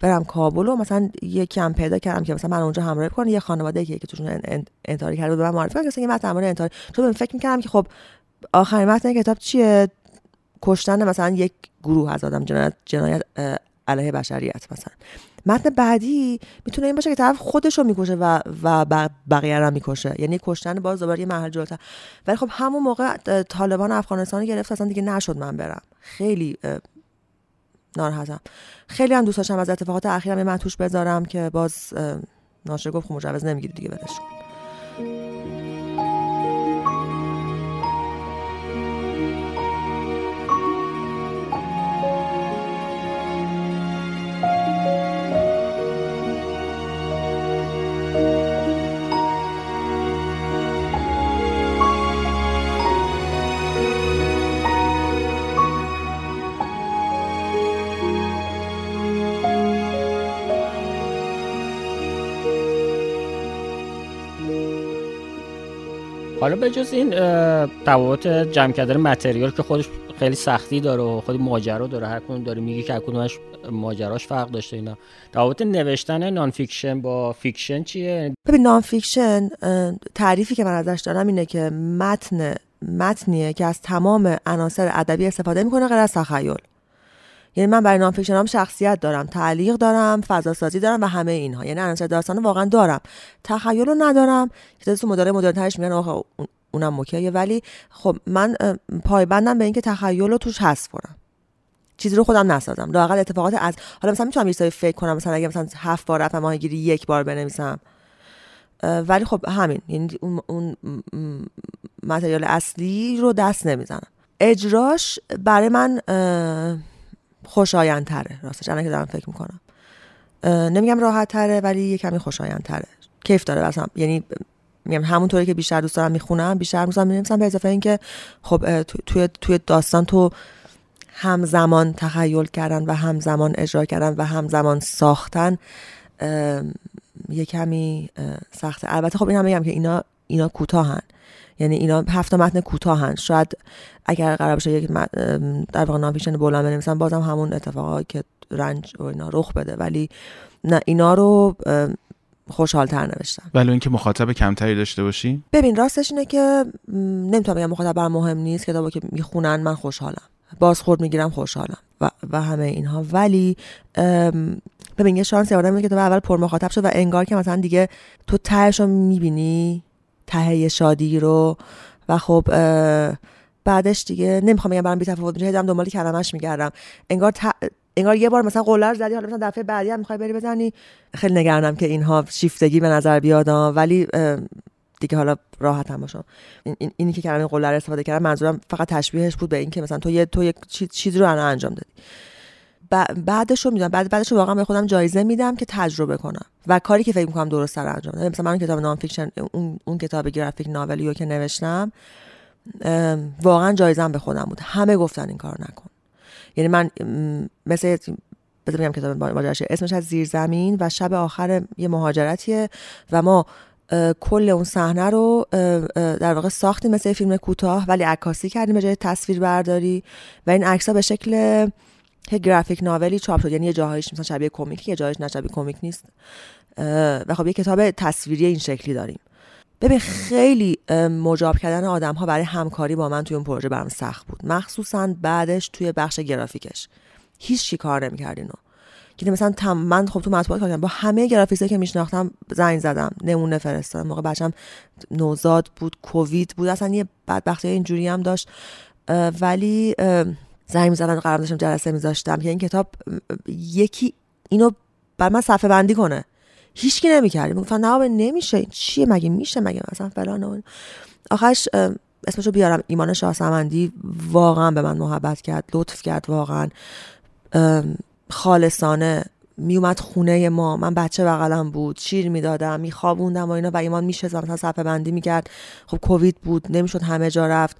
Speaker 12: برم کابل و مثلا یکی هم پیدا کردم که مثلا من اونجا همراهی کنه یه خانواده که که توشون ان- ان- انتحاری کرده بود من معرفی کنه که مثلا درباره انتحاری چون من فکر می‌کردم که خب آخرین متن کتاب چیه؟ کشتن مثلا یک گروه از آدم جنایت جنایت علیه بشریت مثلا. متن بعدی می‌تونه این باشه که طرف خودش رو می‌کشه و و بقیه رو می‌کشه. یعنی کشتن باز دوباره یه مرحله جلوتر. ولی خب همون موقع طالبان افغانستان رو گرفت اصلا دیگه نشد من برم. خیلی ناراحتم. خیلی هم دوست داشتم از اتفاقات اخیرم من توش بذارم که باز ناشر گفت خب مجوز نمی‌گیری دیگه ولش
Speaker 7: حالا به جز این تفاوت جمع کردن material که خودش خیلی سختی داره و خیلی ماجرا داره هر کدوم داره میگه که هر کدومش ماجراش فرق داشته اینا. تفاوت نوشتن non-fiction با fiction چیه؟
Speaker 12: ببین non-fiction تعریفی که من ازش دارم اینه که متن متنیه که از تمام عناصر ادبی استفاده می‌کنه غیر از تخیل. یعنی من برای non-fiction هم شخصیت دارم تعلیق دارم فضا سازی دارم و همه اینها. یعنی عناصر داستان واقعا دارم. تخیل رو ندارم. که تو مدل مدرنترش میگن آخه اون- اونم اوکیه. ولی خب من پایبندم به اینکه تخیل رو توش حذف کنم. چیزی رو خودم نسازم. لاقل اتفاقات از حالا مثلا می‌تونم یه فکر کنم. مثلا اگه مثلا هفت بار رفتم ماهیگیری یک بار بنویسم. ولی خب همین. یعنی اون, اون متریال اصلی رو دست نمی‌زنم. اجراش برای من خوشایندتره. راستش الان که دارم فکر می‌کنم. نمیگم راحت تره ولی یه کمی خوشایندتره. کیف داره. مثلا یعنی میگم همونطوری که بیشتر دوست دارم می‌خونم بیشتر دوست دارم به اضافه اینکه خب توی توی داستان تو همزمان تخیل کردن و همزمان اجرا کردن و همزمان ساختن یه کمی سخته. البته خب این هم میگم که اینا اینا کوتاهن. یعنی اینا هفت متن کوتاهن شاید اگر قرار باشه یک در واقع نانفیکشن بلند بنویسم بازم همون اتفاقا که رنج و اینا رخ بده. ولی نه اینا رو خوشحالتر نوشتم.
Speaker 4: ولی اینکه مخاطب کمتری داشته باشی؟
Speaker 12: ببین راستش اینه که نمی‌تونم بگم مخاطب برام مهم نیست کتابو که می‌خونن من خوشحالم. بازخورد می‌گیرم خوشحالم و, و همه اینها. ولی ببین یه شانسی آدم که تو اول پر مخاطب شد و انگار که مثلا دیگه تو تهش رو می‌بینی. ته شادی رو و خب بعدش دیگه نمی‌خوام بگم برام بی تفاوت میشه هی دنبال قله‌ش میگردم. انگار ت- انگار یه بار مثلا قلر زدی حالا مثلا دفعه بعدی هم می‌خوای بری بزنی. خیلی نگرانم که اینها شیفتگی به نظر بیاد آه. ولی دیگه حالا راحت هم باشم. این, این اینی که کلمه قله رو استفاده کردم منظورم فقط تشبیهش بود به این که مثلا تو یه تو یک چیز رو انجام دادی. بعدش رو می‌دونم. بعد بعدش رو واقعا به خودم جایزه میدم که تجربه کنم و کاری که فکر می‌کنم درست تر انجام بدم. مثلا من اون کتاب non-fiction اون, اون کتاب graphic novel ی رو که نوشتم واقعا جایزم به خودم بود. همه گفتن این کار نکن. یعنی من مثل بذار بگم کتاب ماجراش. اسمش از زیرزمین و شب آخر یه مهاجرتیه و ما کل اون صحنه رو در واقع ساختیم مثل فیلم کوتاه ولی عکاسی کردیم به جای تصویر برداری و این عکس به شکل یه گرافیک ناولی چاپ شد. یعنی یه جاهایش مثلا شبیه کمیک یه جاهایش نه کمیک نیست. و خب یه کتاب تصویری این شکلی داریم. ببین خیلی مجاب کردن آدم ها برای همکاری با من توی اون پروژه برام سخت بود. مخصوصا بعدش توی بخش گرافیکش. هیچ چی کار نمی‌کرد اینو که مثلا تم من خب تو مطبوعات کار کردم. با همه گرافیستی که میشناختم زنگ زدم نمونه فرستادم. موقع بچم نوزاد بود کووید بود. اصلا یه بدبختی اینجوری هم داشت. ولی زنگ می‌زدم قرار داشتم جلسه میذاشتم. که این کتاب یکی اینو بر من صفحه بندی کنه. هیچکی نمی‌کرد. می‌گفتن نه نمیشه. چیه؟ مگه میشه؟ مگه مثلا فلان. آخرش اسمشو بیارم. ایمان شاهسمندی واقعا به من محبت کرد لطف کرد واقعا. خالصانه میومد خونه ما. من بچه بغلم بود. شیر می‌دادم میخوابوندم و اینا. و ایمان میشه مثلا صفحه بندی می‌کرد. خب کووید بود. نمی‌شد همه جا رفت.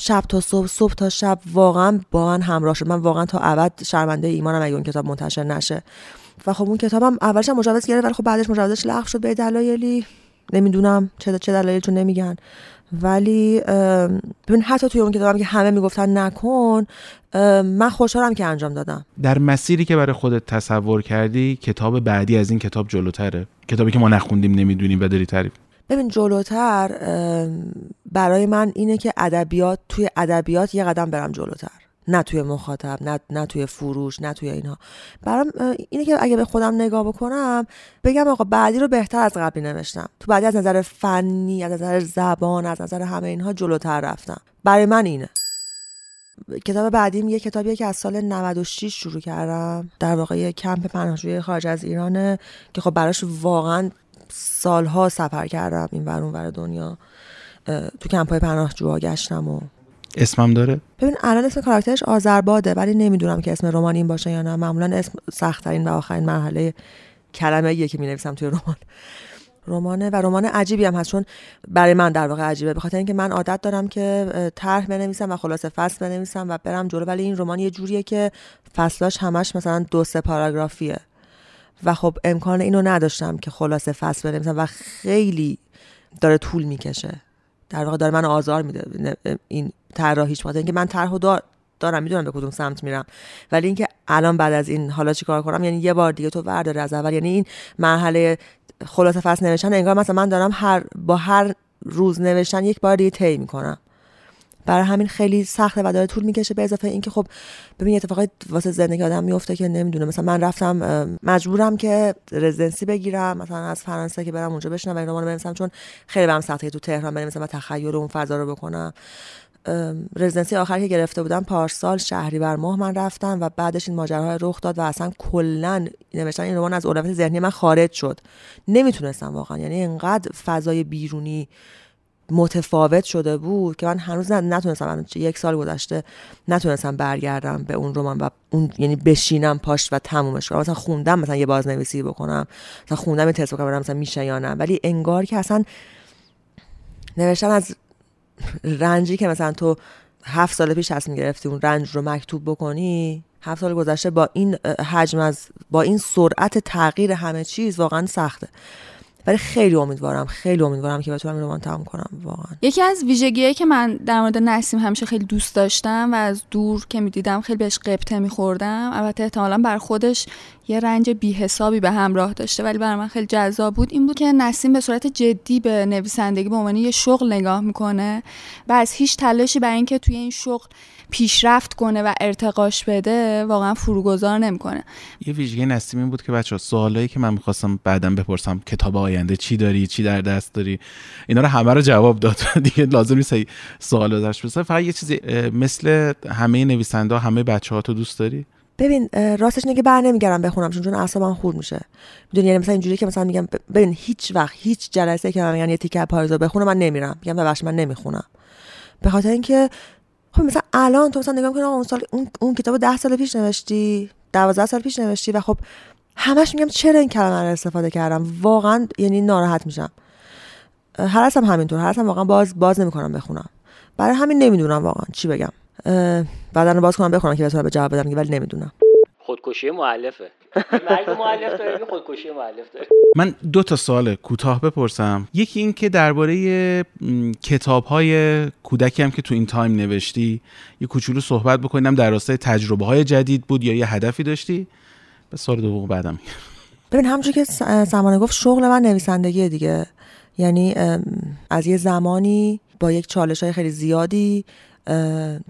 Speaker 12: شب تا صبح صبح تا شب واقعا با من همراه شد. من واقعا تا ابد شرمنده ایمانم اگه اون کتاب منتشر نشه. و خب اون کتابم اولش مجوز گرفت ولی خب بعدش مجوزش لغو شد به دلایلی. نمی‌دونم چه چه دلایلی چون نمیگن. ولی ببین حتی توی اون کتابم که همه می‌گفتن نکن من خوشحالم که انجام دادم.
Speaker 4: در مسیری که برای خودت تصور کردی کتاب بعدی از این کتاب جلوتره؟ کتابی که ما نخوندیم نمی‌دونیم و داری تعریف
Speaker 12: ببین جلوتر برای من اینه که ادبیات توی ادبیات یه قدم برم جلوتر. نه توی مخاطب نه, نه توی فروش نه توی اینها. برام اینه که اگه به خودم نگاه بکنم بگم آقا بعدی رو بهتر از قبلی نوشتم. تو بعدی از نظر فنی از نظر زبان از نظر همه اینها جلوتر رفتم. برای من اینه. کتاب بعدیم یه کتابیه که از سال 96 شروع کردم. در واقع یه کمپ پناهجوی خارج از ایرانه که خب براش واقعا سالها سفر کردم این ور اون ور دنیا تو کمپ های پناهجوها گشتم و
Speaker 4: اسمم داره؟
Speaker 12: ببین الان اسم کاراکترش آذرباده ولی نمی‌دونم که اسم رمان این باشه یا نه. معمولا اسم سختترین و آخرین مرحله کلمه ایه که می نویسم توی رمان. رمانه و رمان عجیبی هم هست چون برای من در واقع عجیبه. به خاطر اینکه من عادت دارم که طرح بنویسم و خلاصه فصل بنویسم و برم جلو. ولی این رمان یه جوریه که فصلاش همش مثلا دو سه پاراگرافیه. و خب امکان اینو نداشتم که خلاصه فصل بنویسم و خیلی داره طول می‌کشه. در واقع داره من آزار میده. این طراحیش بخاطر اینکه من طرحو دار دارم می‌دونم به کدوم سمت میرم. ولی اینکه الان بعد از این حالا چیکار کنم؟ یعنی یه بار دیگه تو ورداره از اول. یعنی این مرحله خلاصه فصل نوشتن انگار مثلا من دارم هر با هر روز نوشتن یک بار دیگه طی می‌کنم. برای همین خیلی سخته و داره طول می‌کشه به اضافه اینکه خب ببین اتفاقی واسه زندگی آدم میفته که نمی‌دونه مثلا من رفتم مجبورم که رزیدنسی بگیرم. مثلا از فرانسه که برم اونجا بشنم و این رو بنویسم چون خیلی برام سخته تو تهران بنویسم و تخیل اون فضا رو بکنم. رزیدنسی آخری که گرفته بودم پارسال شهری بر ماه من رفتم و بعدش این ماجراهای رخ داد و اصلا کلا نوشتن این رمان از اولویت ذهنی من خارج شد. نمی‌تونستم واقعا. یعنی انقدر فضای بیرونی متفاوت شده بود که من هنوز نتونستم یک سال گذشته نتونستم برگردم به اون رمان و اون یعنی بشینم پاش و تمومش کنم. مثلا خوندم مثلا یه بازنویسی بکنم مثلا خوندم یه تست بکنم مثلا میشه یا نه. ولی انگار که اصلا نوشتن از رنجی که مثلا تو هفت سال پیش تصمیم گرفتی اون رنج رو مکتوب بکنی هفت سال گذشته با این حجم از با این سرعت تغییر همه چیز واقعا سخته. ولی خیلی امیدوارم خیلی امیدوارم که بتونم این رمان تمام کنم واقعا.
Speaker 10: یکی از ویژگیهایی که من در مورد نسیم همیشه خیلی دوست داشتم و از دور که می‌دیدم خیلی بهش قبطه میخوردم البته احتمالا بر خودش یه رنج بی حسابی به همراه داشته ولی برای من خیلی جذاب بود. این بود که نسیم به صورت جدی به نویسندگی به عنوان یه شغل نگاه می‌کنه و از هیچ تلاشی برای اینکه توی این شغل پیشرفت کنه و ارتقاش بده واقعا فروگذار نمی‌کنه.
Speaker 4: یه ویژگی نسیم این بود که بچه سوالایی که من می‌خواستم بعدم بپرسم کتاب آینده چی داری؟ چی در دست داری؟ اینا رو همه رو جواب داد. دیگه لازم نیست سوال ازش بپرسم. فقط یه چیزی مثل همه نویسنده همه بچه ها تو دوست داری؟
Speaker 12: ببین راستش که بر نمیگردم بخونم چون چون اعصابم خورد میشه. می‌دونی یعنی مثلا اینجوری که مثلا میگم ببین هیچ وقت هیچ جلسه که من میگن یه تیکه پاییزا بخونم من نمیرم. میگم ببخشید من نمی‌خونم. به خاطر اینکه خب مثلا الان تو مثلا نگاه می‌کنی اون سال اون, اون کتاب ده سال پیش نوشتی دوازده سال پیش نوشتی و خب همش میگم چرا این کلمه رو استفاده کردم؟ واقعا یعنی ناراحت میشم. هر هم همینطور هر هم واقعا باز باز نمی‌کنم بخونم. برای همین نمی‌دونم واقعا چی بگم؟ بعدا باز کنم بخونم که بتونم به جواب بدم ولی نمی‌دونم.
Speaker 7: خودکشی مؤلفه. مرگ مؤلف داره خودکشی مؤلف داره.
Speaker 4: من دو تا سوال کوتاه بپرسم. یکی این که درباره کتاب های کودکی هم که تو این تایم نوشتی یه کوچولو صحبت بکنیم. در راستای تجربه های جدید بود یا یه هدفی داشتی؟ به سوال دوم بعدم میگم.
Speaker 12: ببین همونجور که سمانه گفت شغل من نویسندگی دیگه. یعنی از یه زمانی با یک چالش های خیلی زیادی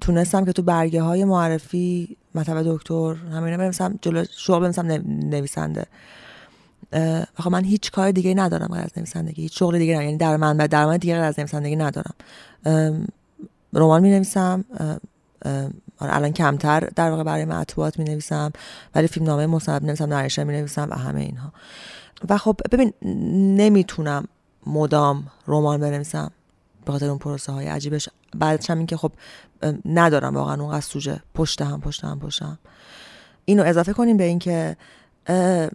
Speaker 12: تونستم که تو برگه های معرفی مطب دکتر همین بنویسم جلو شغل بنویسم نو- نویسنده. آخه من هیچ کار دیگه ندارم غیر از نویسندگی هیچ شغل دیگه ندارم. یعنی در من درآمد دیگه غیر از نویسندگی ندارم. رمان می نویسم الان کمتر در واقع برای مطبوعات می نویسم ولی فیلم نامه مصاحبه می نویسم نریشه می نویسم و همه اینها. و خب ببین نمی‌تونم مدام رمان بنویسم. به خاطر اون پروسه های عجیبش. بعدش هم این که خب ندارم واقعا اونقدر سوژه پشت هم پشت هم پشت هم. اینو اضافه کنیم به این که اه،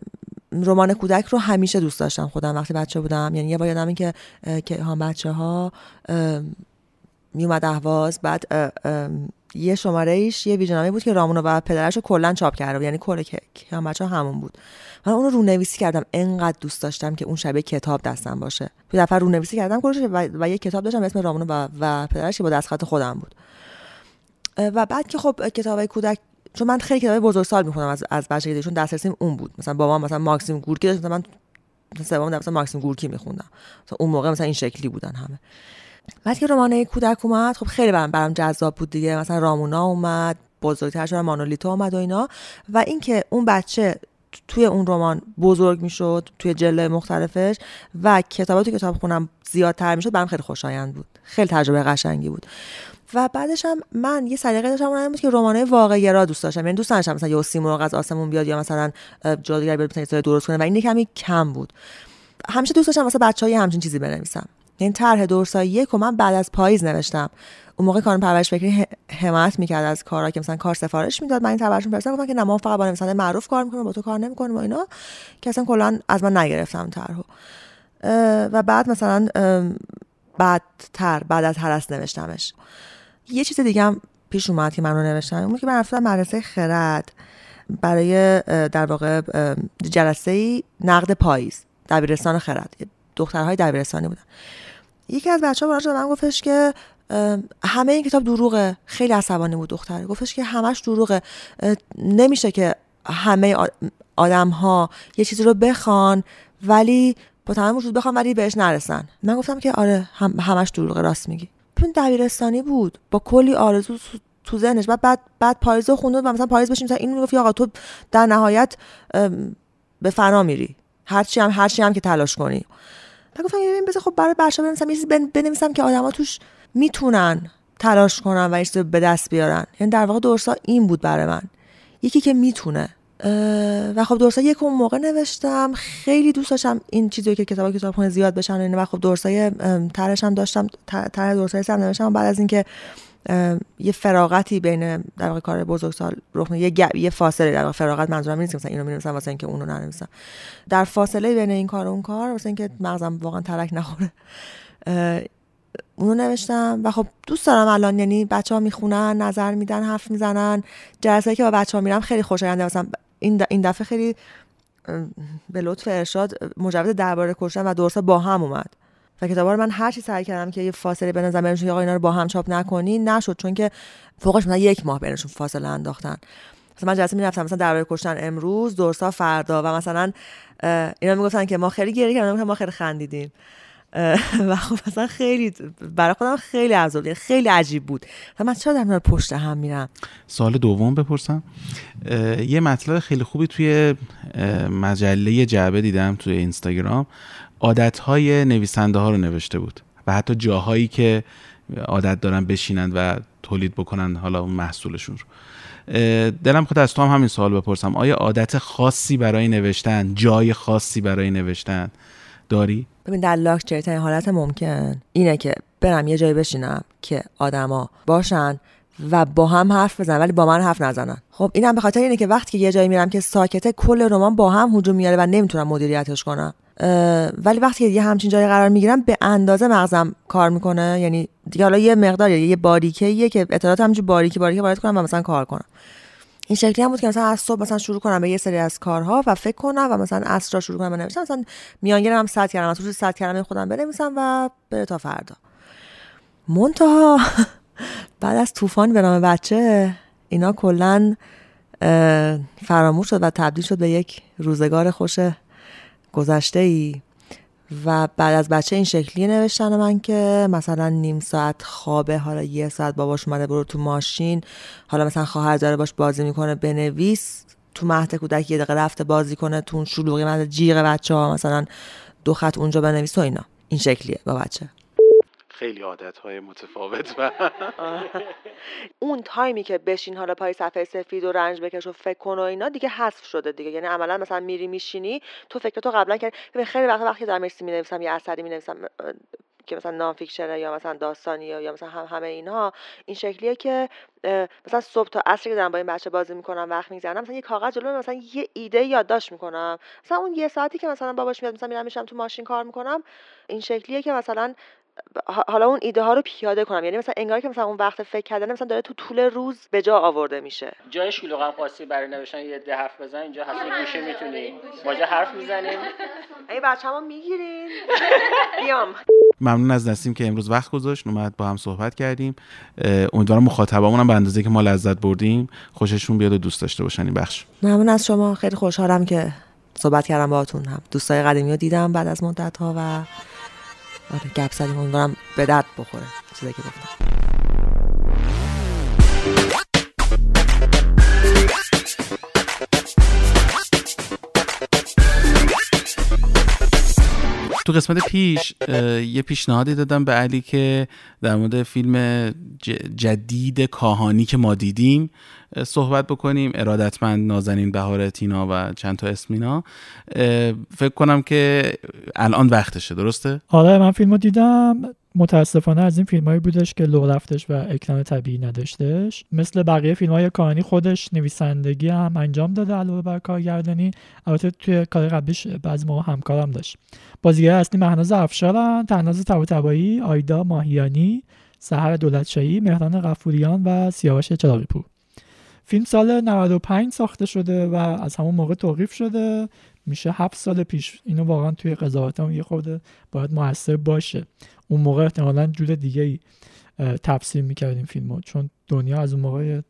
Speaker 12: رمان کودک رو همیشه دوست داشتم خودم وقتی بچه بودم. یعنی یه بار یادم که که هم بچه ها میومد اهواز بعد یه شماره ایش یه ویژنامه بود که رامونا و پدرش رو کلا چاپ کرده بود یعنی کل که هم بچه همون بود. من اون رو رونویسی کردم. انقدر دوست داشتم که اون شبیه کتاب دستم باشه. یه دفعه رونویسی کردم کلش و, و یه کتاب داشتم اسم رامونا و, و پدرش که با دستخط خودم بود. و بعد که خب کتابای کودک چون من خیلی کتابای بزرگسال می‌خونم از از بچگی چون دسترسیم اون بود. مثلا بابام مثلا ماکسیم گورکی داشت مثلا من مثلا سوم درس ماکسیم گورکی میخوندم. مثلا اون موقع مثلا این شکلی بودن همه. بعد که رمانه کودک اومد خب خیلی برام برام جذاب بود دیگه. مثلا رامونا اومد بزرگتر شدن مانولیتا اومد و اینا. و اینکه اون بچه توی اون رمان بزرگ می‌شد توی جله مختلفش و کتابات تو کتاب خونم زیادتر می‌شد برام خیلی خوشایند بود. خیلی تجربه قشنگی بود. و بعدش هم من یه سلیقه داشتم اون بود که رمانای واقعی را دوست داشتم. یعنی دوست نداشتم مثلا یه سیمرغ از آسمون بیاد یا مثلا جادوگر بیاد مثلا درست کنه و این کمی کم بود. همیشه دوست داشتم واسه بچه‌ها همچین چیزی بنویسم. یعنی طرح دورسای یک و من بعد از پاییز نوشتم. اون موقع کارم پرورش فکری حمایت می‌کرد از کارا که مثلا کار سفارش می‌داد. من این تبرشون فرستادم گفتم که نه ما فقط با نویسنده معروف کار می‌کنیم با تو کار نمی‌کنیم و اینا. که اصلا کلا از من نگرفتم طرحو. و بعد مثلا بعدتر بعد از هرس نوشتمش. یه چیز دیگه هم پیش اومد که من رو نوشتم. اون که من رفتم مدرسه خرد برای در واقع جلسه نقد پاییز دبیرستان خرد. دخترهای دبیرستانی بودن. یکی از بچه ها به من گفتش که همه این کتاب دروغه. خیلی عصبانی بود دختره گفتش که همش دروغه. نمیشه که همه آدم ها یه چیزی رو بخوان ولی با تمام وجود بخوان ولی بهش نرسن. من گفتم که آره هم همش دروغه راست میگی. ببین دبیرستانی بود. با کلی آرزو تو- ذهنش. بعد بعد بعد پاییز رو خونده و مثلا پاییز بشیم. مثلا این می‌گفت آقا تو در نهایت به فنا میری. هرچی هم هرچی هم که تلاش کنی. من گفتم ببین بذار خب برای بچه‌ها بنویسم یه چیزی بن- بنویسم که آدما توش می‌تونن تلاش کنن و چیزی به دست بیارن. یعنی در واقع درسا این بود برای من. یکی که می‌تونه. و خب درسا یک اون موقع نوشتم. خیلی دوست داشتم این چیزی که کتاب کتابخونه زیاد بشن و و خب درسای ترش هم داشتم طرح درسای هم نوشتم. بعد از اینکه یه فراغتی بین در واقع کار بزرگسال رخ. یه گپ یه فاصله در واقع فراغت منظورم نیست مثلا اینو می‌نویسم واسه اینکه اونو ننویسم. در فاصله بین این کار و اون کار واسه اینکه مغزم واقعا ترک نخوره اونو نوشتم. و خب دوست دارم الان یعنی بچه ها می‌خونن نظر میدن حرف می‌زنن. جلسه که با بچه ها میرم خیلی خوشاینده مثلا این این دفعه خیلی به لطف ارشاد مجوز درباره کشتن و درسا با هم اومد. و کتابا رو من هر چی سعی کردم که یه فاصله بنظرم بینشون آقا اینا رو با هم چاپ نکنی نشد. چون که فوقش مثلا یک ماه بینشون فاصله انداختن. مثلا من جلسه می‌رفتم مثلا درباره کشتن امروز درسا فردا و مثلا اینا می‌گفتن که ما خیلی گریه کردیم. ما خیلی خندیدیم. و خب مثلا خیلی برای خودم خیلی عذاب یعنی خیلی عجیب بود. و من چرا در پشت هم میرم؟
Speaker 4: سال دوم بپرسم. یه مطلب خیلی خوبی توی مجله جعبه دیدم توی اینستاگرام. عادتهای نویسنده ها رو نوشته بود و حتی جاهایی که عادت دارن بشینن و تولید بکنن حالا اون محصولشون رو. دلم خود از تو هم همین سوال بپرسم. آیا عادت خاصی برای نوشتن جای خاصی برای نوشتن داری؟
Speaker 12: ببین در لاکچری حالت ممکن اینه که برم یه جایی بشینم که آدما باشن و با هم حرف بزنن ولی با من حرف نزنن. خب اینم به خاطر اینه که وقتی که یه جایی میرم که ساکته کل رمان با هم هجوم میاره و نمی‌تونم مدیریتش کنم. ولی وقتی یه همچین جایی قرار می‌گیرم به اندازه مغزم کار می‌کنه. یعنی دیگه حالا یه مقدار یه باریکه که اطلاعات همینجور باریکی باریکی وارد کنم و مثلا کار کنم. این شکلی هم بود که مثلا از صبح مثلا شروع کنم به یه سری از کارها و فکر کنم و مثلا عصر شروع کنم به نوشتن. مثلا میانگین هم صد کردم مثلا صد کردم خودم بنویسم و بره تا فردا. منتها بعد از طوفان به نام بچه اینا کلا فراموش شد و تبدیل شد به یک روزگار خوش گذشته ای و بعد از بچه این شکلی نوشتن من که مثلا نیم ساعت خوابه حالا یه ساعت باباش اومده برو تو ماشین حالا مثلا خواهر داره باش بازی می‌کنه بنویس تو مهد کودک یه دقیقه رفته بازی کنه تو شلوغی مهد جیغ بچه ها مثلا دو خط اونجا بنویس و اینا. این شکلیه با بچه.
Speaker 4: خیلی عادت های متفاوت و
Speaker 12: اون تایمی که بشین حالا پای صفحه سفید و رنج بکش و فکر کن و اینا دیگه حذف شده دیگه. یعنی عملا مثلا میری میشینی تو فکرتو قبلا کردی. خیلی وقت وقتی در مرسی می‌نویسم یا اثری می‌نویسم که مثلا نان یا مثلا داستانی یا, مثلا هم همه اینها این شکلیه که مثلا صبح تا عصر که دارم با این بچه بازی می‌کنم وقت میگذرونم مثلا یه کاغذ جلوم مثلا یه ایده یادداشت می‌کنم. مثلا اون یه ساعتی که مثلا باباش میاد مثلا میرم میشم تو ماشین کار می‌کنم این شکلیه که مثلا حالا اون ایده ها رو پیاده کنم. یعنی مثلا انگار که مثلا اون وقت فکر کردن مثلا داره تو طول روز به جا آورده میشه.
Speaker 7: جای شلوغم خواستی برای نوشتن یه ده حرف بزن اینجا هست یه گوشه می‌تونی ما جا حرف می‌زنیم
Speaker 12: اگه بچه‌مو می‌گیرین. بیام.
Speaker 4: ممنون از نسیم که امروز وقت گذاشت. اومد با هم صحبت کردیم. امیدوارم مخاطبامون هم به اندازه که ما لذت بردیم خوششون بیاد و دوست داشته باشن این بخش.
Speaker 12: ممنون از شما. خیلی خوشحالم که صحبت کردم باهاتون. هم دوستای قدیمی رو دیدم بعد از مدت ها و آره گپ زدیم امیدوارم به درد بخوره. چیزی که گفتم.
Speaker 4: تو قسمت پیش یه پیشنهادی دادم به علی که در مورد فیلم جدید کاهانی که ما دیدیم صحبت بکنیم. ارادتمند نازنین بهار تینا و چند تا اسمینا فکر کنم که الان وقتشه درسته؟
Speaker 6: آره من فیلم رو دیدم. متاسفانه از این فیلمایی بودش که لو رفتش و اکران طبیعی نداشتش. مثل بقیه فیلم های کاهانی خودش نویسندگی هم انجام داده علاوه بر کارگردانی. البته توی کار قبلیش بعضی موقع همکارم داشت. بازیگر اصلی مهناز افشارن. تناز طباطبایی آیدا ماهیانی سحر دولتشاهی مهران غفوریان و سیاوش چراغی پور. فیلم سال 95 ساخته شده و از همون موقع توقیف شده. میشه هفت سال پیش. اینو واقعا توی قضاوت هم یه خورده باید موثر باشه. اون موقع احتمالا جور دیگه ای تفسیر می‌کردیم فیلمو چون دنیا از اون موقع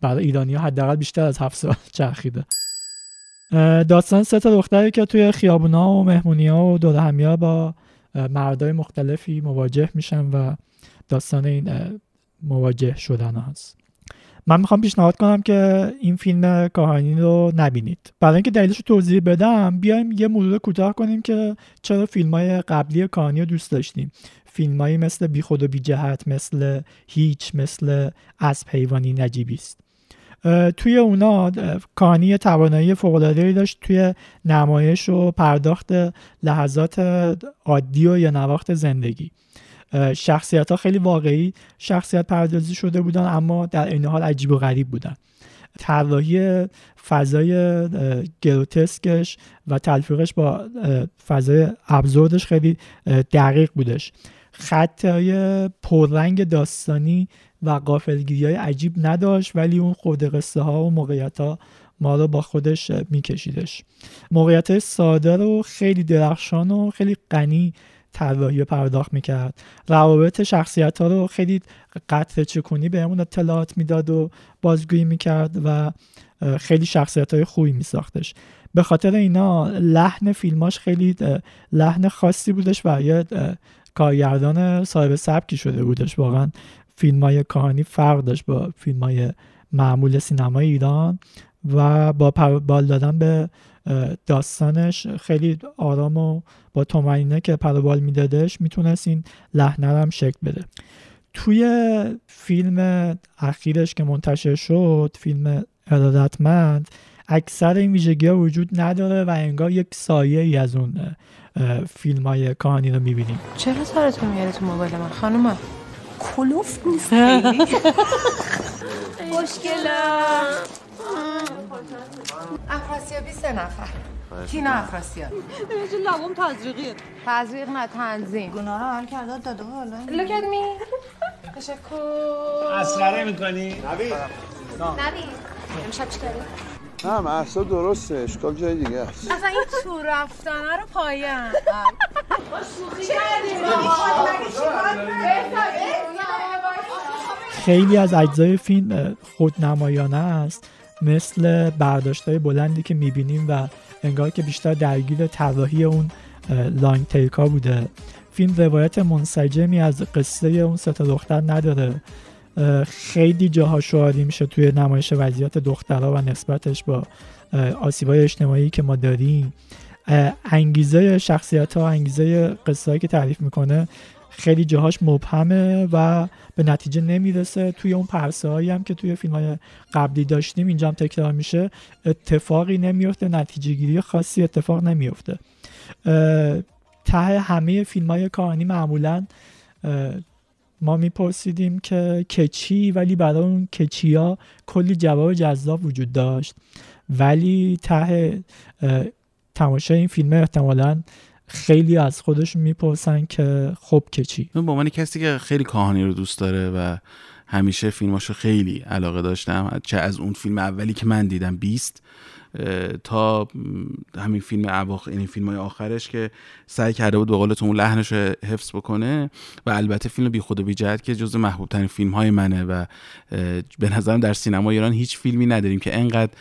Speaker 6: برای ایرانی حداقل بیشتر از هفت سال چرخیده. داستان سه تا دختری که توی خیابونا و مهمونی ها و دور همیا با مردای مختلفی مواجه میشن و داستان این مواجه شدن هست. من می‌خوام پیشنهاد کنم که این فیلم کاهانی رو نبینید. برای اینکه دلیلش رو توضیح بدم بیایم یه مرور کوتاه کنیم که چرا فیلم های قبلی کاهانی رو دوست داشتیم. فیلمایی مثل بی خود و بی جهت مثل هیچ مثل اسب حیوانی نجیبی است. توی اونا یه توانایی فوق‌العاده‌ای داشت توی نمایش و پرداخت لحظات عادی و یا نواخت زندگی. شخصیت ها خیلی واقعی شخصیت پردازی شده بودن اما در این حال عجیب و غریب بودن. طراحی فضای گروتسکش و تلفیقش با فضای ابزوردش خیلی دقیق بودش. خطای پررنگ داستانی و قافلگیری های عجیب نداشت ولی اون خود قصه ها و موقعیت ها ما رو با خودش میکشیدش. موقعیت ساده رو خیلی درخشان و خیلی غنی طراحی پرداخت می‌کرد. روابط شخصیت ها رو خیلی قطع چکونی بهمون اطلاعات می‌داد و بازگویی می‌کرد و خیلی شخصیت های خوبی میساختش. به خاطر اینا لحن فیلماش خیلی لحن خاصی بودش و یه کارگردان صاحب سبکی شده بودش. واقعا فیلم های کاهانی فرق داشت با فیلم های معمول سینمای ایران و با بال دادن به داستانش خیلی آرام و با تومنینه که پروبال میدادش می‌تونست این لحنه رو هم شکل بده. توی فیلم اخیرش که منتشر شد فیلم ارادتمند اکثر این ویژگی ها وجود نداره و انگار یک سایه ای از اون فیلم های کاهانی رو می‌بینیم.
Speaker 18: چرا سرتو میاری تو موبایل من؟ خانومم کلوف نیست؟ خوشگلم افراسیابی سه نفر. تینا افراسیاب
Speaker 19: چه لوام تزریقیه.
Speaker 18: تزریق نه تنظیم.
Speaker 19: گناه رو حل کرده داده بالا
Speaker 18: Look at me. تشکر.
Speaker 20: مسخره می‌کنی؟ نوید.
Speaker 18: نوید امشب چی داری؟
Speaker 21: نه محسا درسته اشکال جای دیگه است.
Speaker 18: اصلا این تو رفتنه رو پایم
Speaker 6: خیلی از اجزای فیلم خودنمایانه است. مثل برداشتهای بلندی که می‌بینیم و انگار که بیشتر درگیر طراحی اون لانگ تیکا بوده. فیلم روایت منسجمی از قصه اون سه دختر نداره. خیلی جاها شعاری میشه توی نمایش وضعیت دخترها و نسبتش با آسیبای اجتماعی که ما داریم. انگیزه شخصیت ها انگیزه قصه که تعریف می‌کنه خیلی جاهاش مبهمه و به نتیجه نمی‌رسه. توی اون پرسه هایی هم که توی فیلم های قبلی داشتیم اینجا هم تکرار میشه اتفاقی نمیفته نتیجه گیری خاصی اتفاق نمیفته. ته همه فیلم های کاهانی معمولا ما میپرسیدیم که کچی ولی برای اون کچی ها کلی جواب جذاب وجود داشت. ولی ته تماشای این فیلم احتمالا خیلی از خودش می‌پرسن که خب که چی.
Speaker 4: من به عنوان کسی که خیلی کاهانی رو دوست داره و همیشه فیلماشو خیلی علاقه داشتم چه از اون فیلم اولی که من دیدم بیست تا همین فیلم اواخر این فیلم های آخرش که سعی کرده بود به قولتون اون لحنش حفظ بکنه و البته فیلم بی خود و بی جهت که جز محبوب ترین فیلم های منه و به نظرم در سینما ایران هیچ فیلمی نداریم که انقدر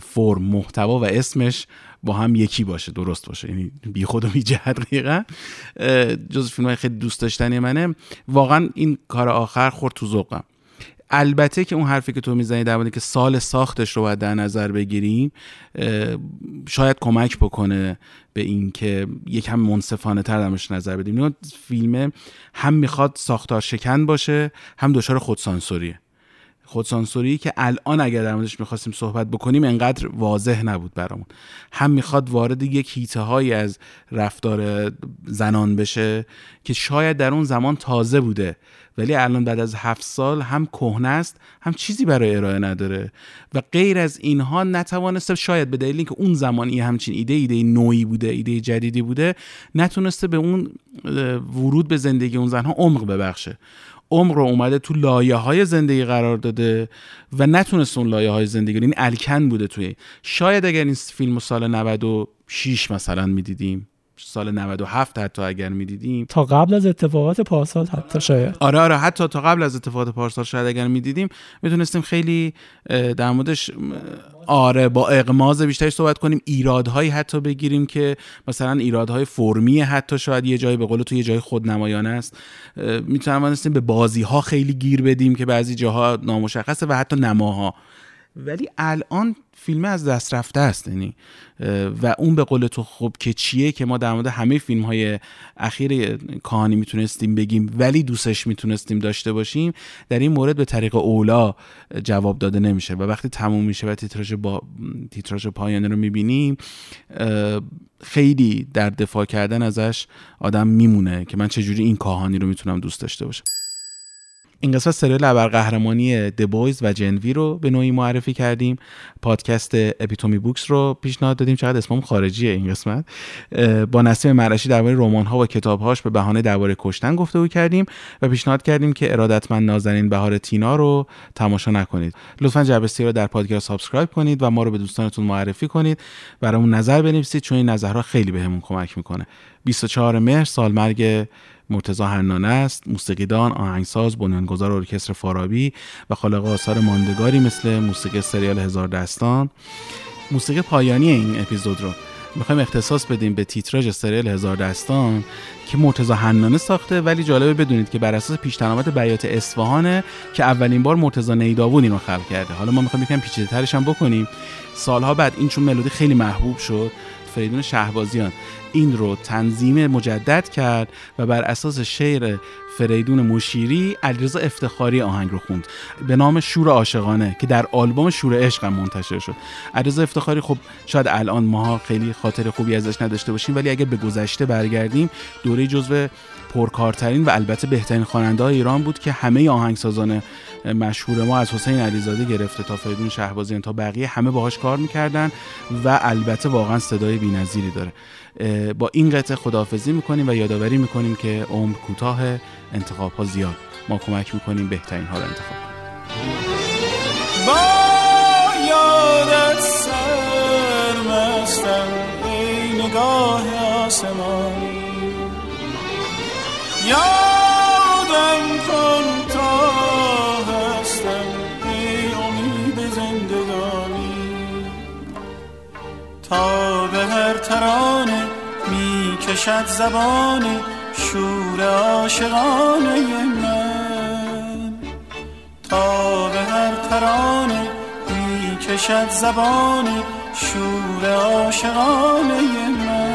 Speaker 4: فرم محتوا و اسمش با هم یکی باشه درست باشه. یعنی بی خود و بی جهت دقیقاً. جز فیلم های خیلی دوست داشتنی منه. واقعا این کار آخر خورد تو ذوقم. البته که اون حرفی که تو می‌زنی در که سال ساختش رو باید در نظر بگیریم شاید کمک بکنه به این که یکم منصفانه تر درمش نظر بدیم. نگاه، فیلم هم می‌خواد ساختار شکن باشه هم دچار خودسانسوریه. خودسانسوری که الان اگر در موردش می‌خواستیم صحبت بکنیم انقدر واضح نبود برامون. هم می‌خواد وارد یک هیته هایی از رفتار زنان بشه که شاید در اون زمان تازه بوده ولی الان بعد از هفت سال هم کهنه است هم چیزی برای ارائه نداره. و غیر از اینها نتوانسته شاید به دلیل اینکه اون زمان یه همچین ایده ایده نوعی بوده ایده جدیدی بوده نتونسته به اون ورود به زندگی اون زنها عمق ببخشه. عمق رو اومده تو لایه های زندگی قرار داده و نتونست اون لایه های زندگی این الکن بوده توی شاید اگر این فیلم سال 96 مثلا می‌دیدیم. سال 97 حتی اگر می‌دیدیم.
Speaker 6: تا قبل از اتفاقات پارسال حتی شاید.
Speaker 4: آره آره حتی تا قبل از اتفاقات پارسال شاید اگر می‌دیدیم می‌تونستیم خیلی در موردش آره با اقماز بیشتری صحبت کنیم. ایرادهایی حتی بگیریم که مثلا ایرادهای فرمی حتی شاید یه جایی به قول تو یه جای خودنمایانه است. می‌تونستیم به بازی ها خیلی گیر بدیم که بعضی جاها نامشخصه و حتی نماها. ولی الان فیلم از دست رفته است یعنی و اون به قول تو خب که چیه که ما در مورد همه فیلم های اخیر کهانی می‌تونستیم بگیم ولی دوستش می‌تونستیم داشته باشیم در این مورد به طریق اولا جواب داده نمیشه و وقتی تموم میشه و تیتراژ با تیتراژ پایانه رو می‌بینیم خیلی در دفاع کردن ازش آدم میمونه که من چجوری این کاهانی رو می‌تونم دوست داشته باشم. این قسمت سریال ابرقهرمانی The Boys و جنوی رو به نوعی معرفی کردیم. پادکست Epitome Books رو پیشنهاد دادیم. چقدر اسمم خارجیه این قسمت. با نسیم مرعشی درباره رمان ها و کتاب هاش به بهانه درباره کشتن گفتگو کردیم و پیشنهاد کردیم که ارادتمند نازنین بهار تینا رو تماشا نکنید. لطفا جعبه‌سیاه رو در پادکست subscribe کنید و ما رو به دوستانتون معرفی کنید. برامون نظر بنویسید چون این نظرها خیلی بهمون کمک می‌کنه. 24 مهر سالمرگ مرتضی حنانه است موسیقیدان آهنگساز بنیانگذار ارکستر فارابی و خالق آثار ماندگاری مثل موسیقی سریال هزار دستان. موسیقی پایانی این اپیزود رو می‌خوایم اختصاص بدیم به تیتراژ سریال هزار دستان که مرتضی حنانه ساخته ولی جالبه بدونید که بر اساس پیشنهاد بیات اصفهانه که اولین بار مرتضی نیداوود اینو خلق کرده. حالا ما می‌خوایم یکم پیچیده‌ترش هم بکنیم. سالها بعد این چون ملودی خیلی محبوب شد. فریدون شهبازیان. این رو تنظیم مجدد کرد و بر اساس شعر فریدون مشیری علیرضا افتخاری آهنگ رو خوند. به نام شور عاشقانه که در آلبوم شور عشق هم منتشر شد. علیرضا افتخاری خب شاید الان ماها خیلی خاطر خوبی ازش نداشته باشیم ولی اگه به گذشته برگردیم دوره جزو پرکارترین و البته بهترین خواننده ایران بود که همه آهنگسازان مشهور ما از حسین علیزاده گرفته تا فریدون شهبازیان تا بقیه همه باهاش کار می‌کردن و البته واقعا صدای بی‌نظیری داره. با این قطعه خداحافظی می‌کنیم و یادآوری می‌کنیم که عمر کوتاه انتخاب ها زیاد. ما کمک می‌کنیم بهترین ها رو انتخاب کنیم.
Speaker 16: یادت سرمستم ای نگاه آسمانی ترانه می کشد زبان شور عاشقانه من. تا به هر ترانه می کشد زبان شور عاشقانه من.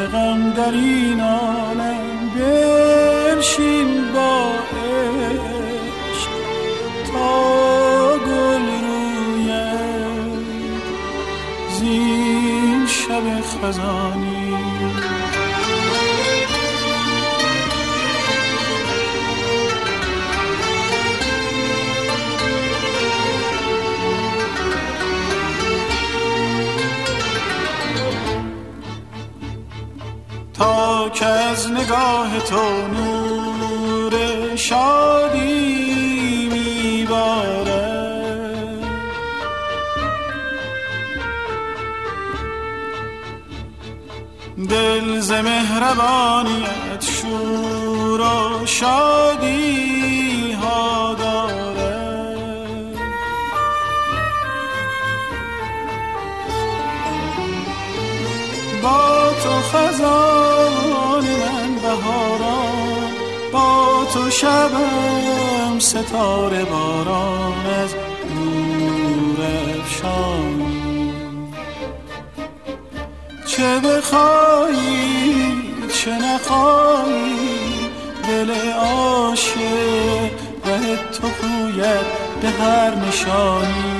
Speaker 16: غم در این نگاه تو نور شادی میبارد دل ز مهربانیت شور و شادی ها دارد با تو خزان بهاران با تو شبم ستاره باران از نور افشانی چه بخوایی چه نخوایی دل عاشق ره تو پوید به هر نشانی.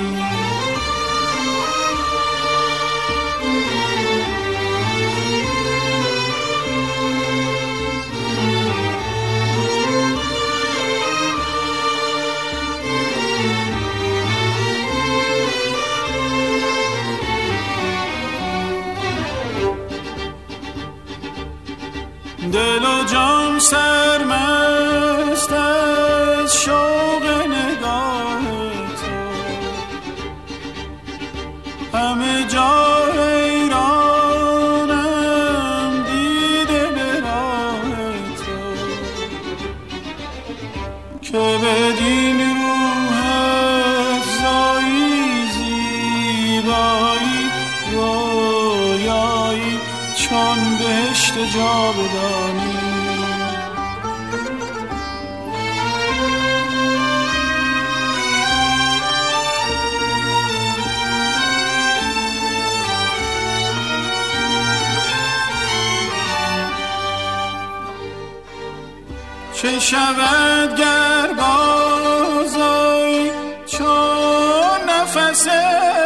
Speaker 16: شود گر بازایی چون نفس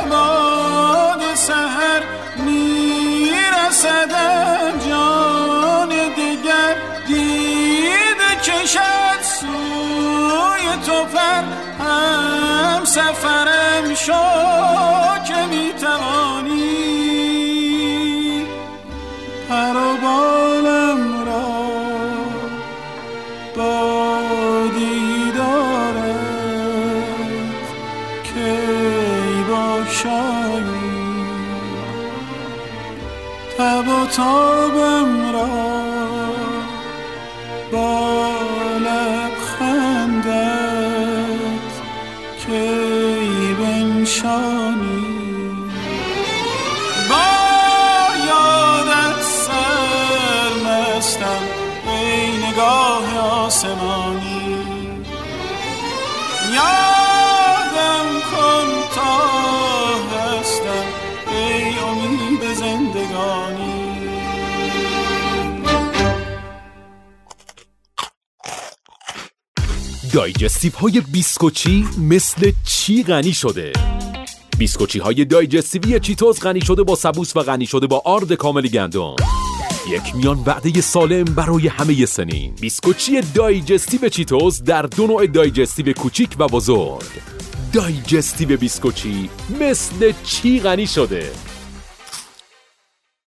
Speaker 16: باد سهر میرسدم جان دیگر. دیده کشد سوی تو پر هم سفرم شو که می‌توانی تابم
Speaker 3: دایجستیو های بیسکوچی مثل چی غنی شده؟ بیسکوچی های دایجستیوی چیتوز غنی شده با سبوس و غنی شده با آرد کامل گندم. یک میان وعده سالم برای همه سنین بیسکوچی دایجستیو چیتوز در دو نوع دایجستیو کوچیک و بزرگ. دایجستیو بیسکوچی مثل چی غنی شده؟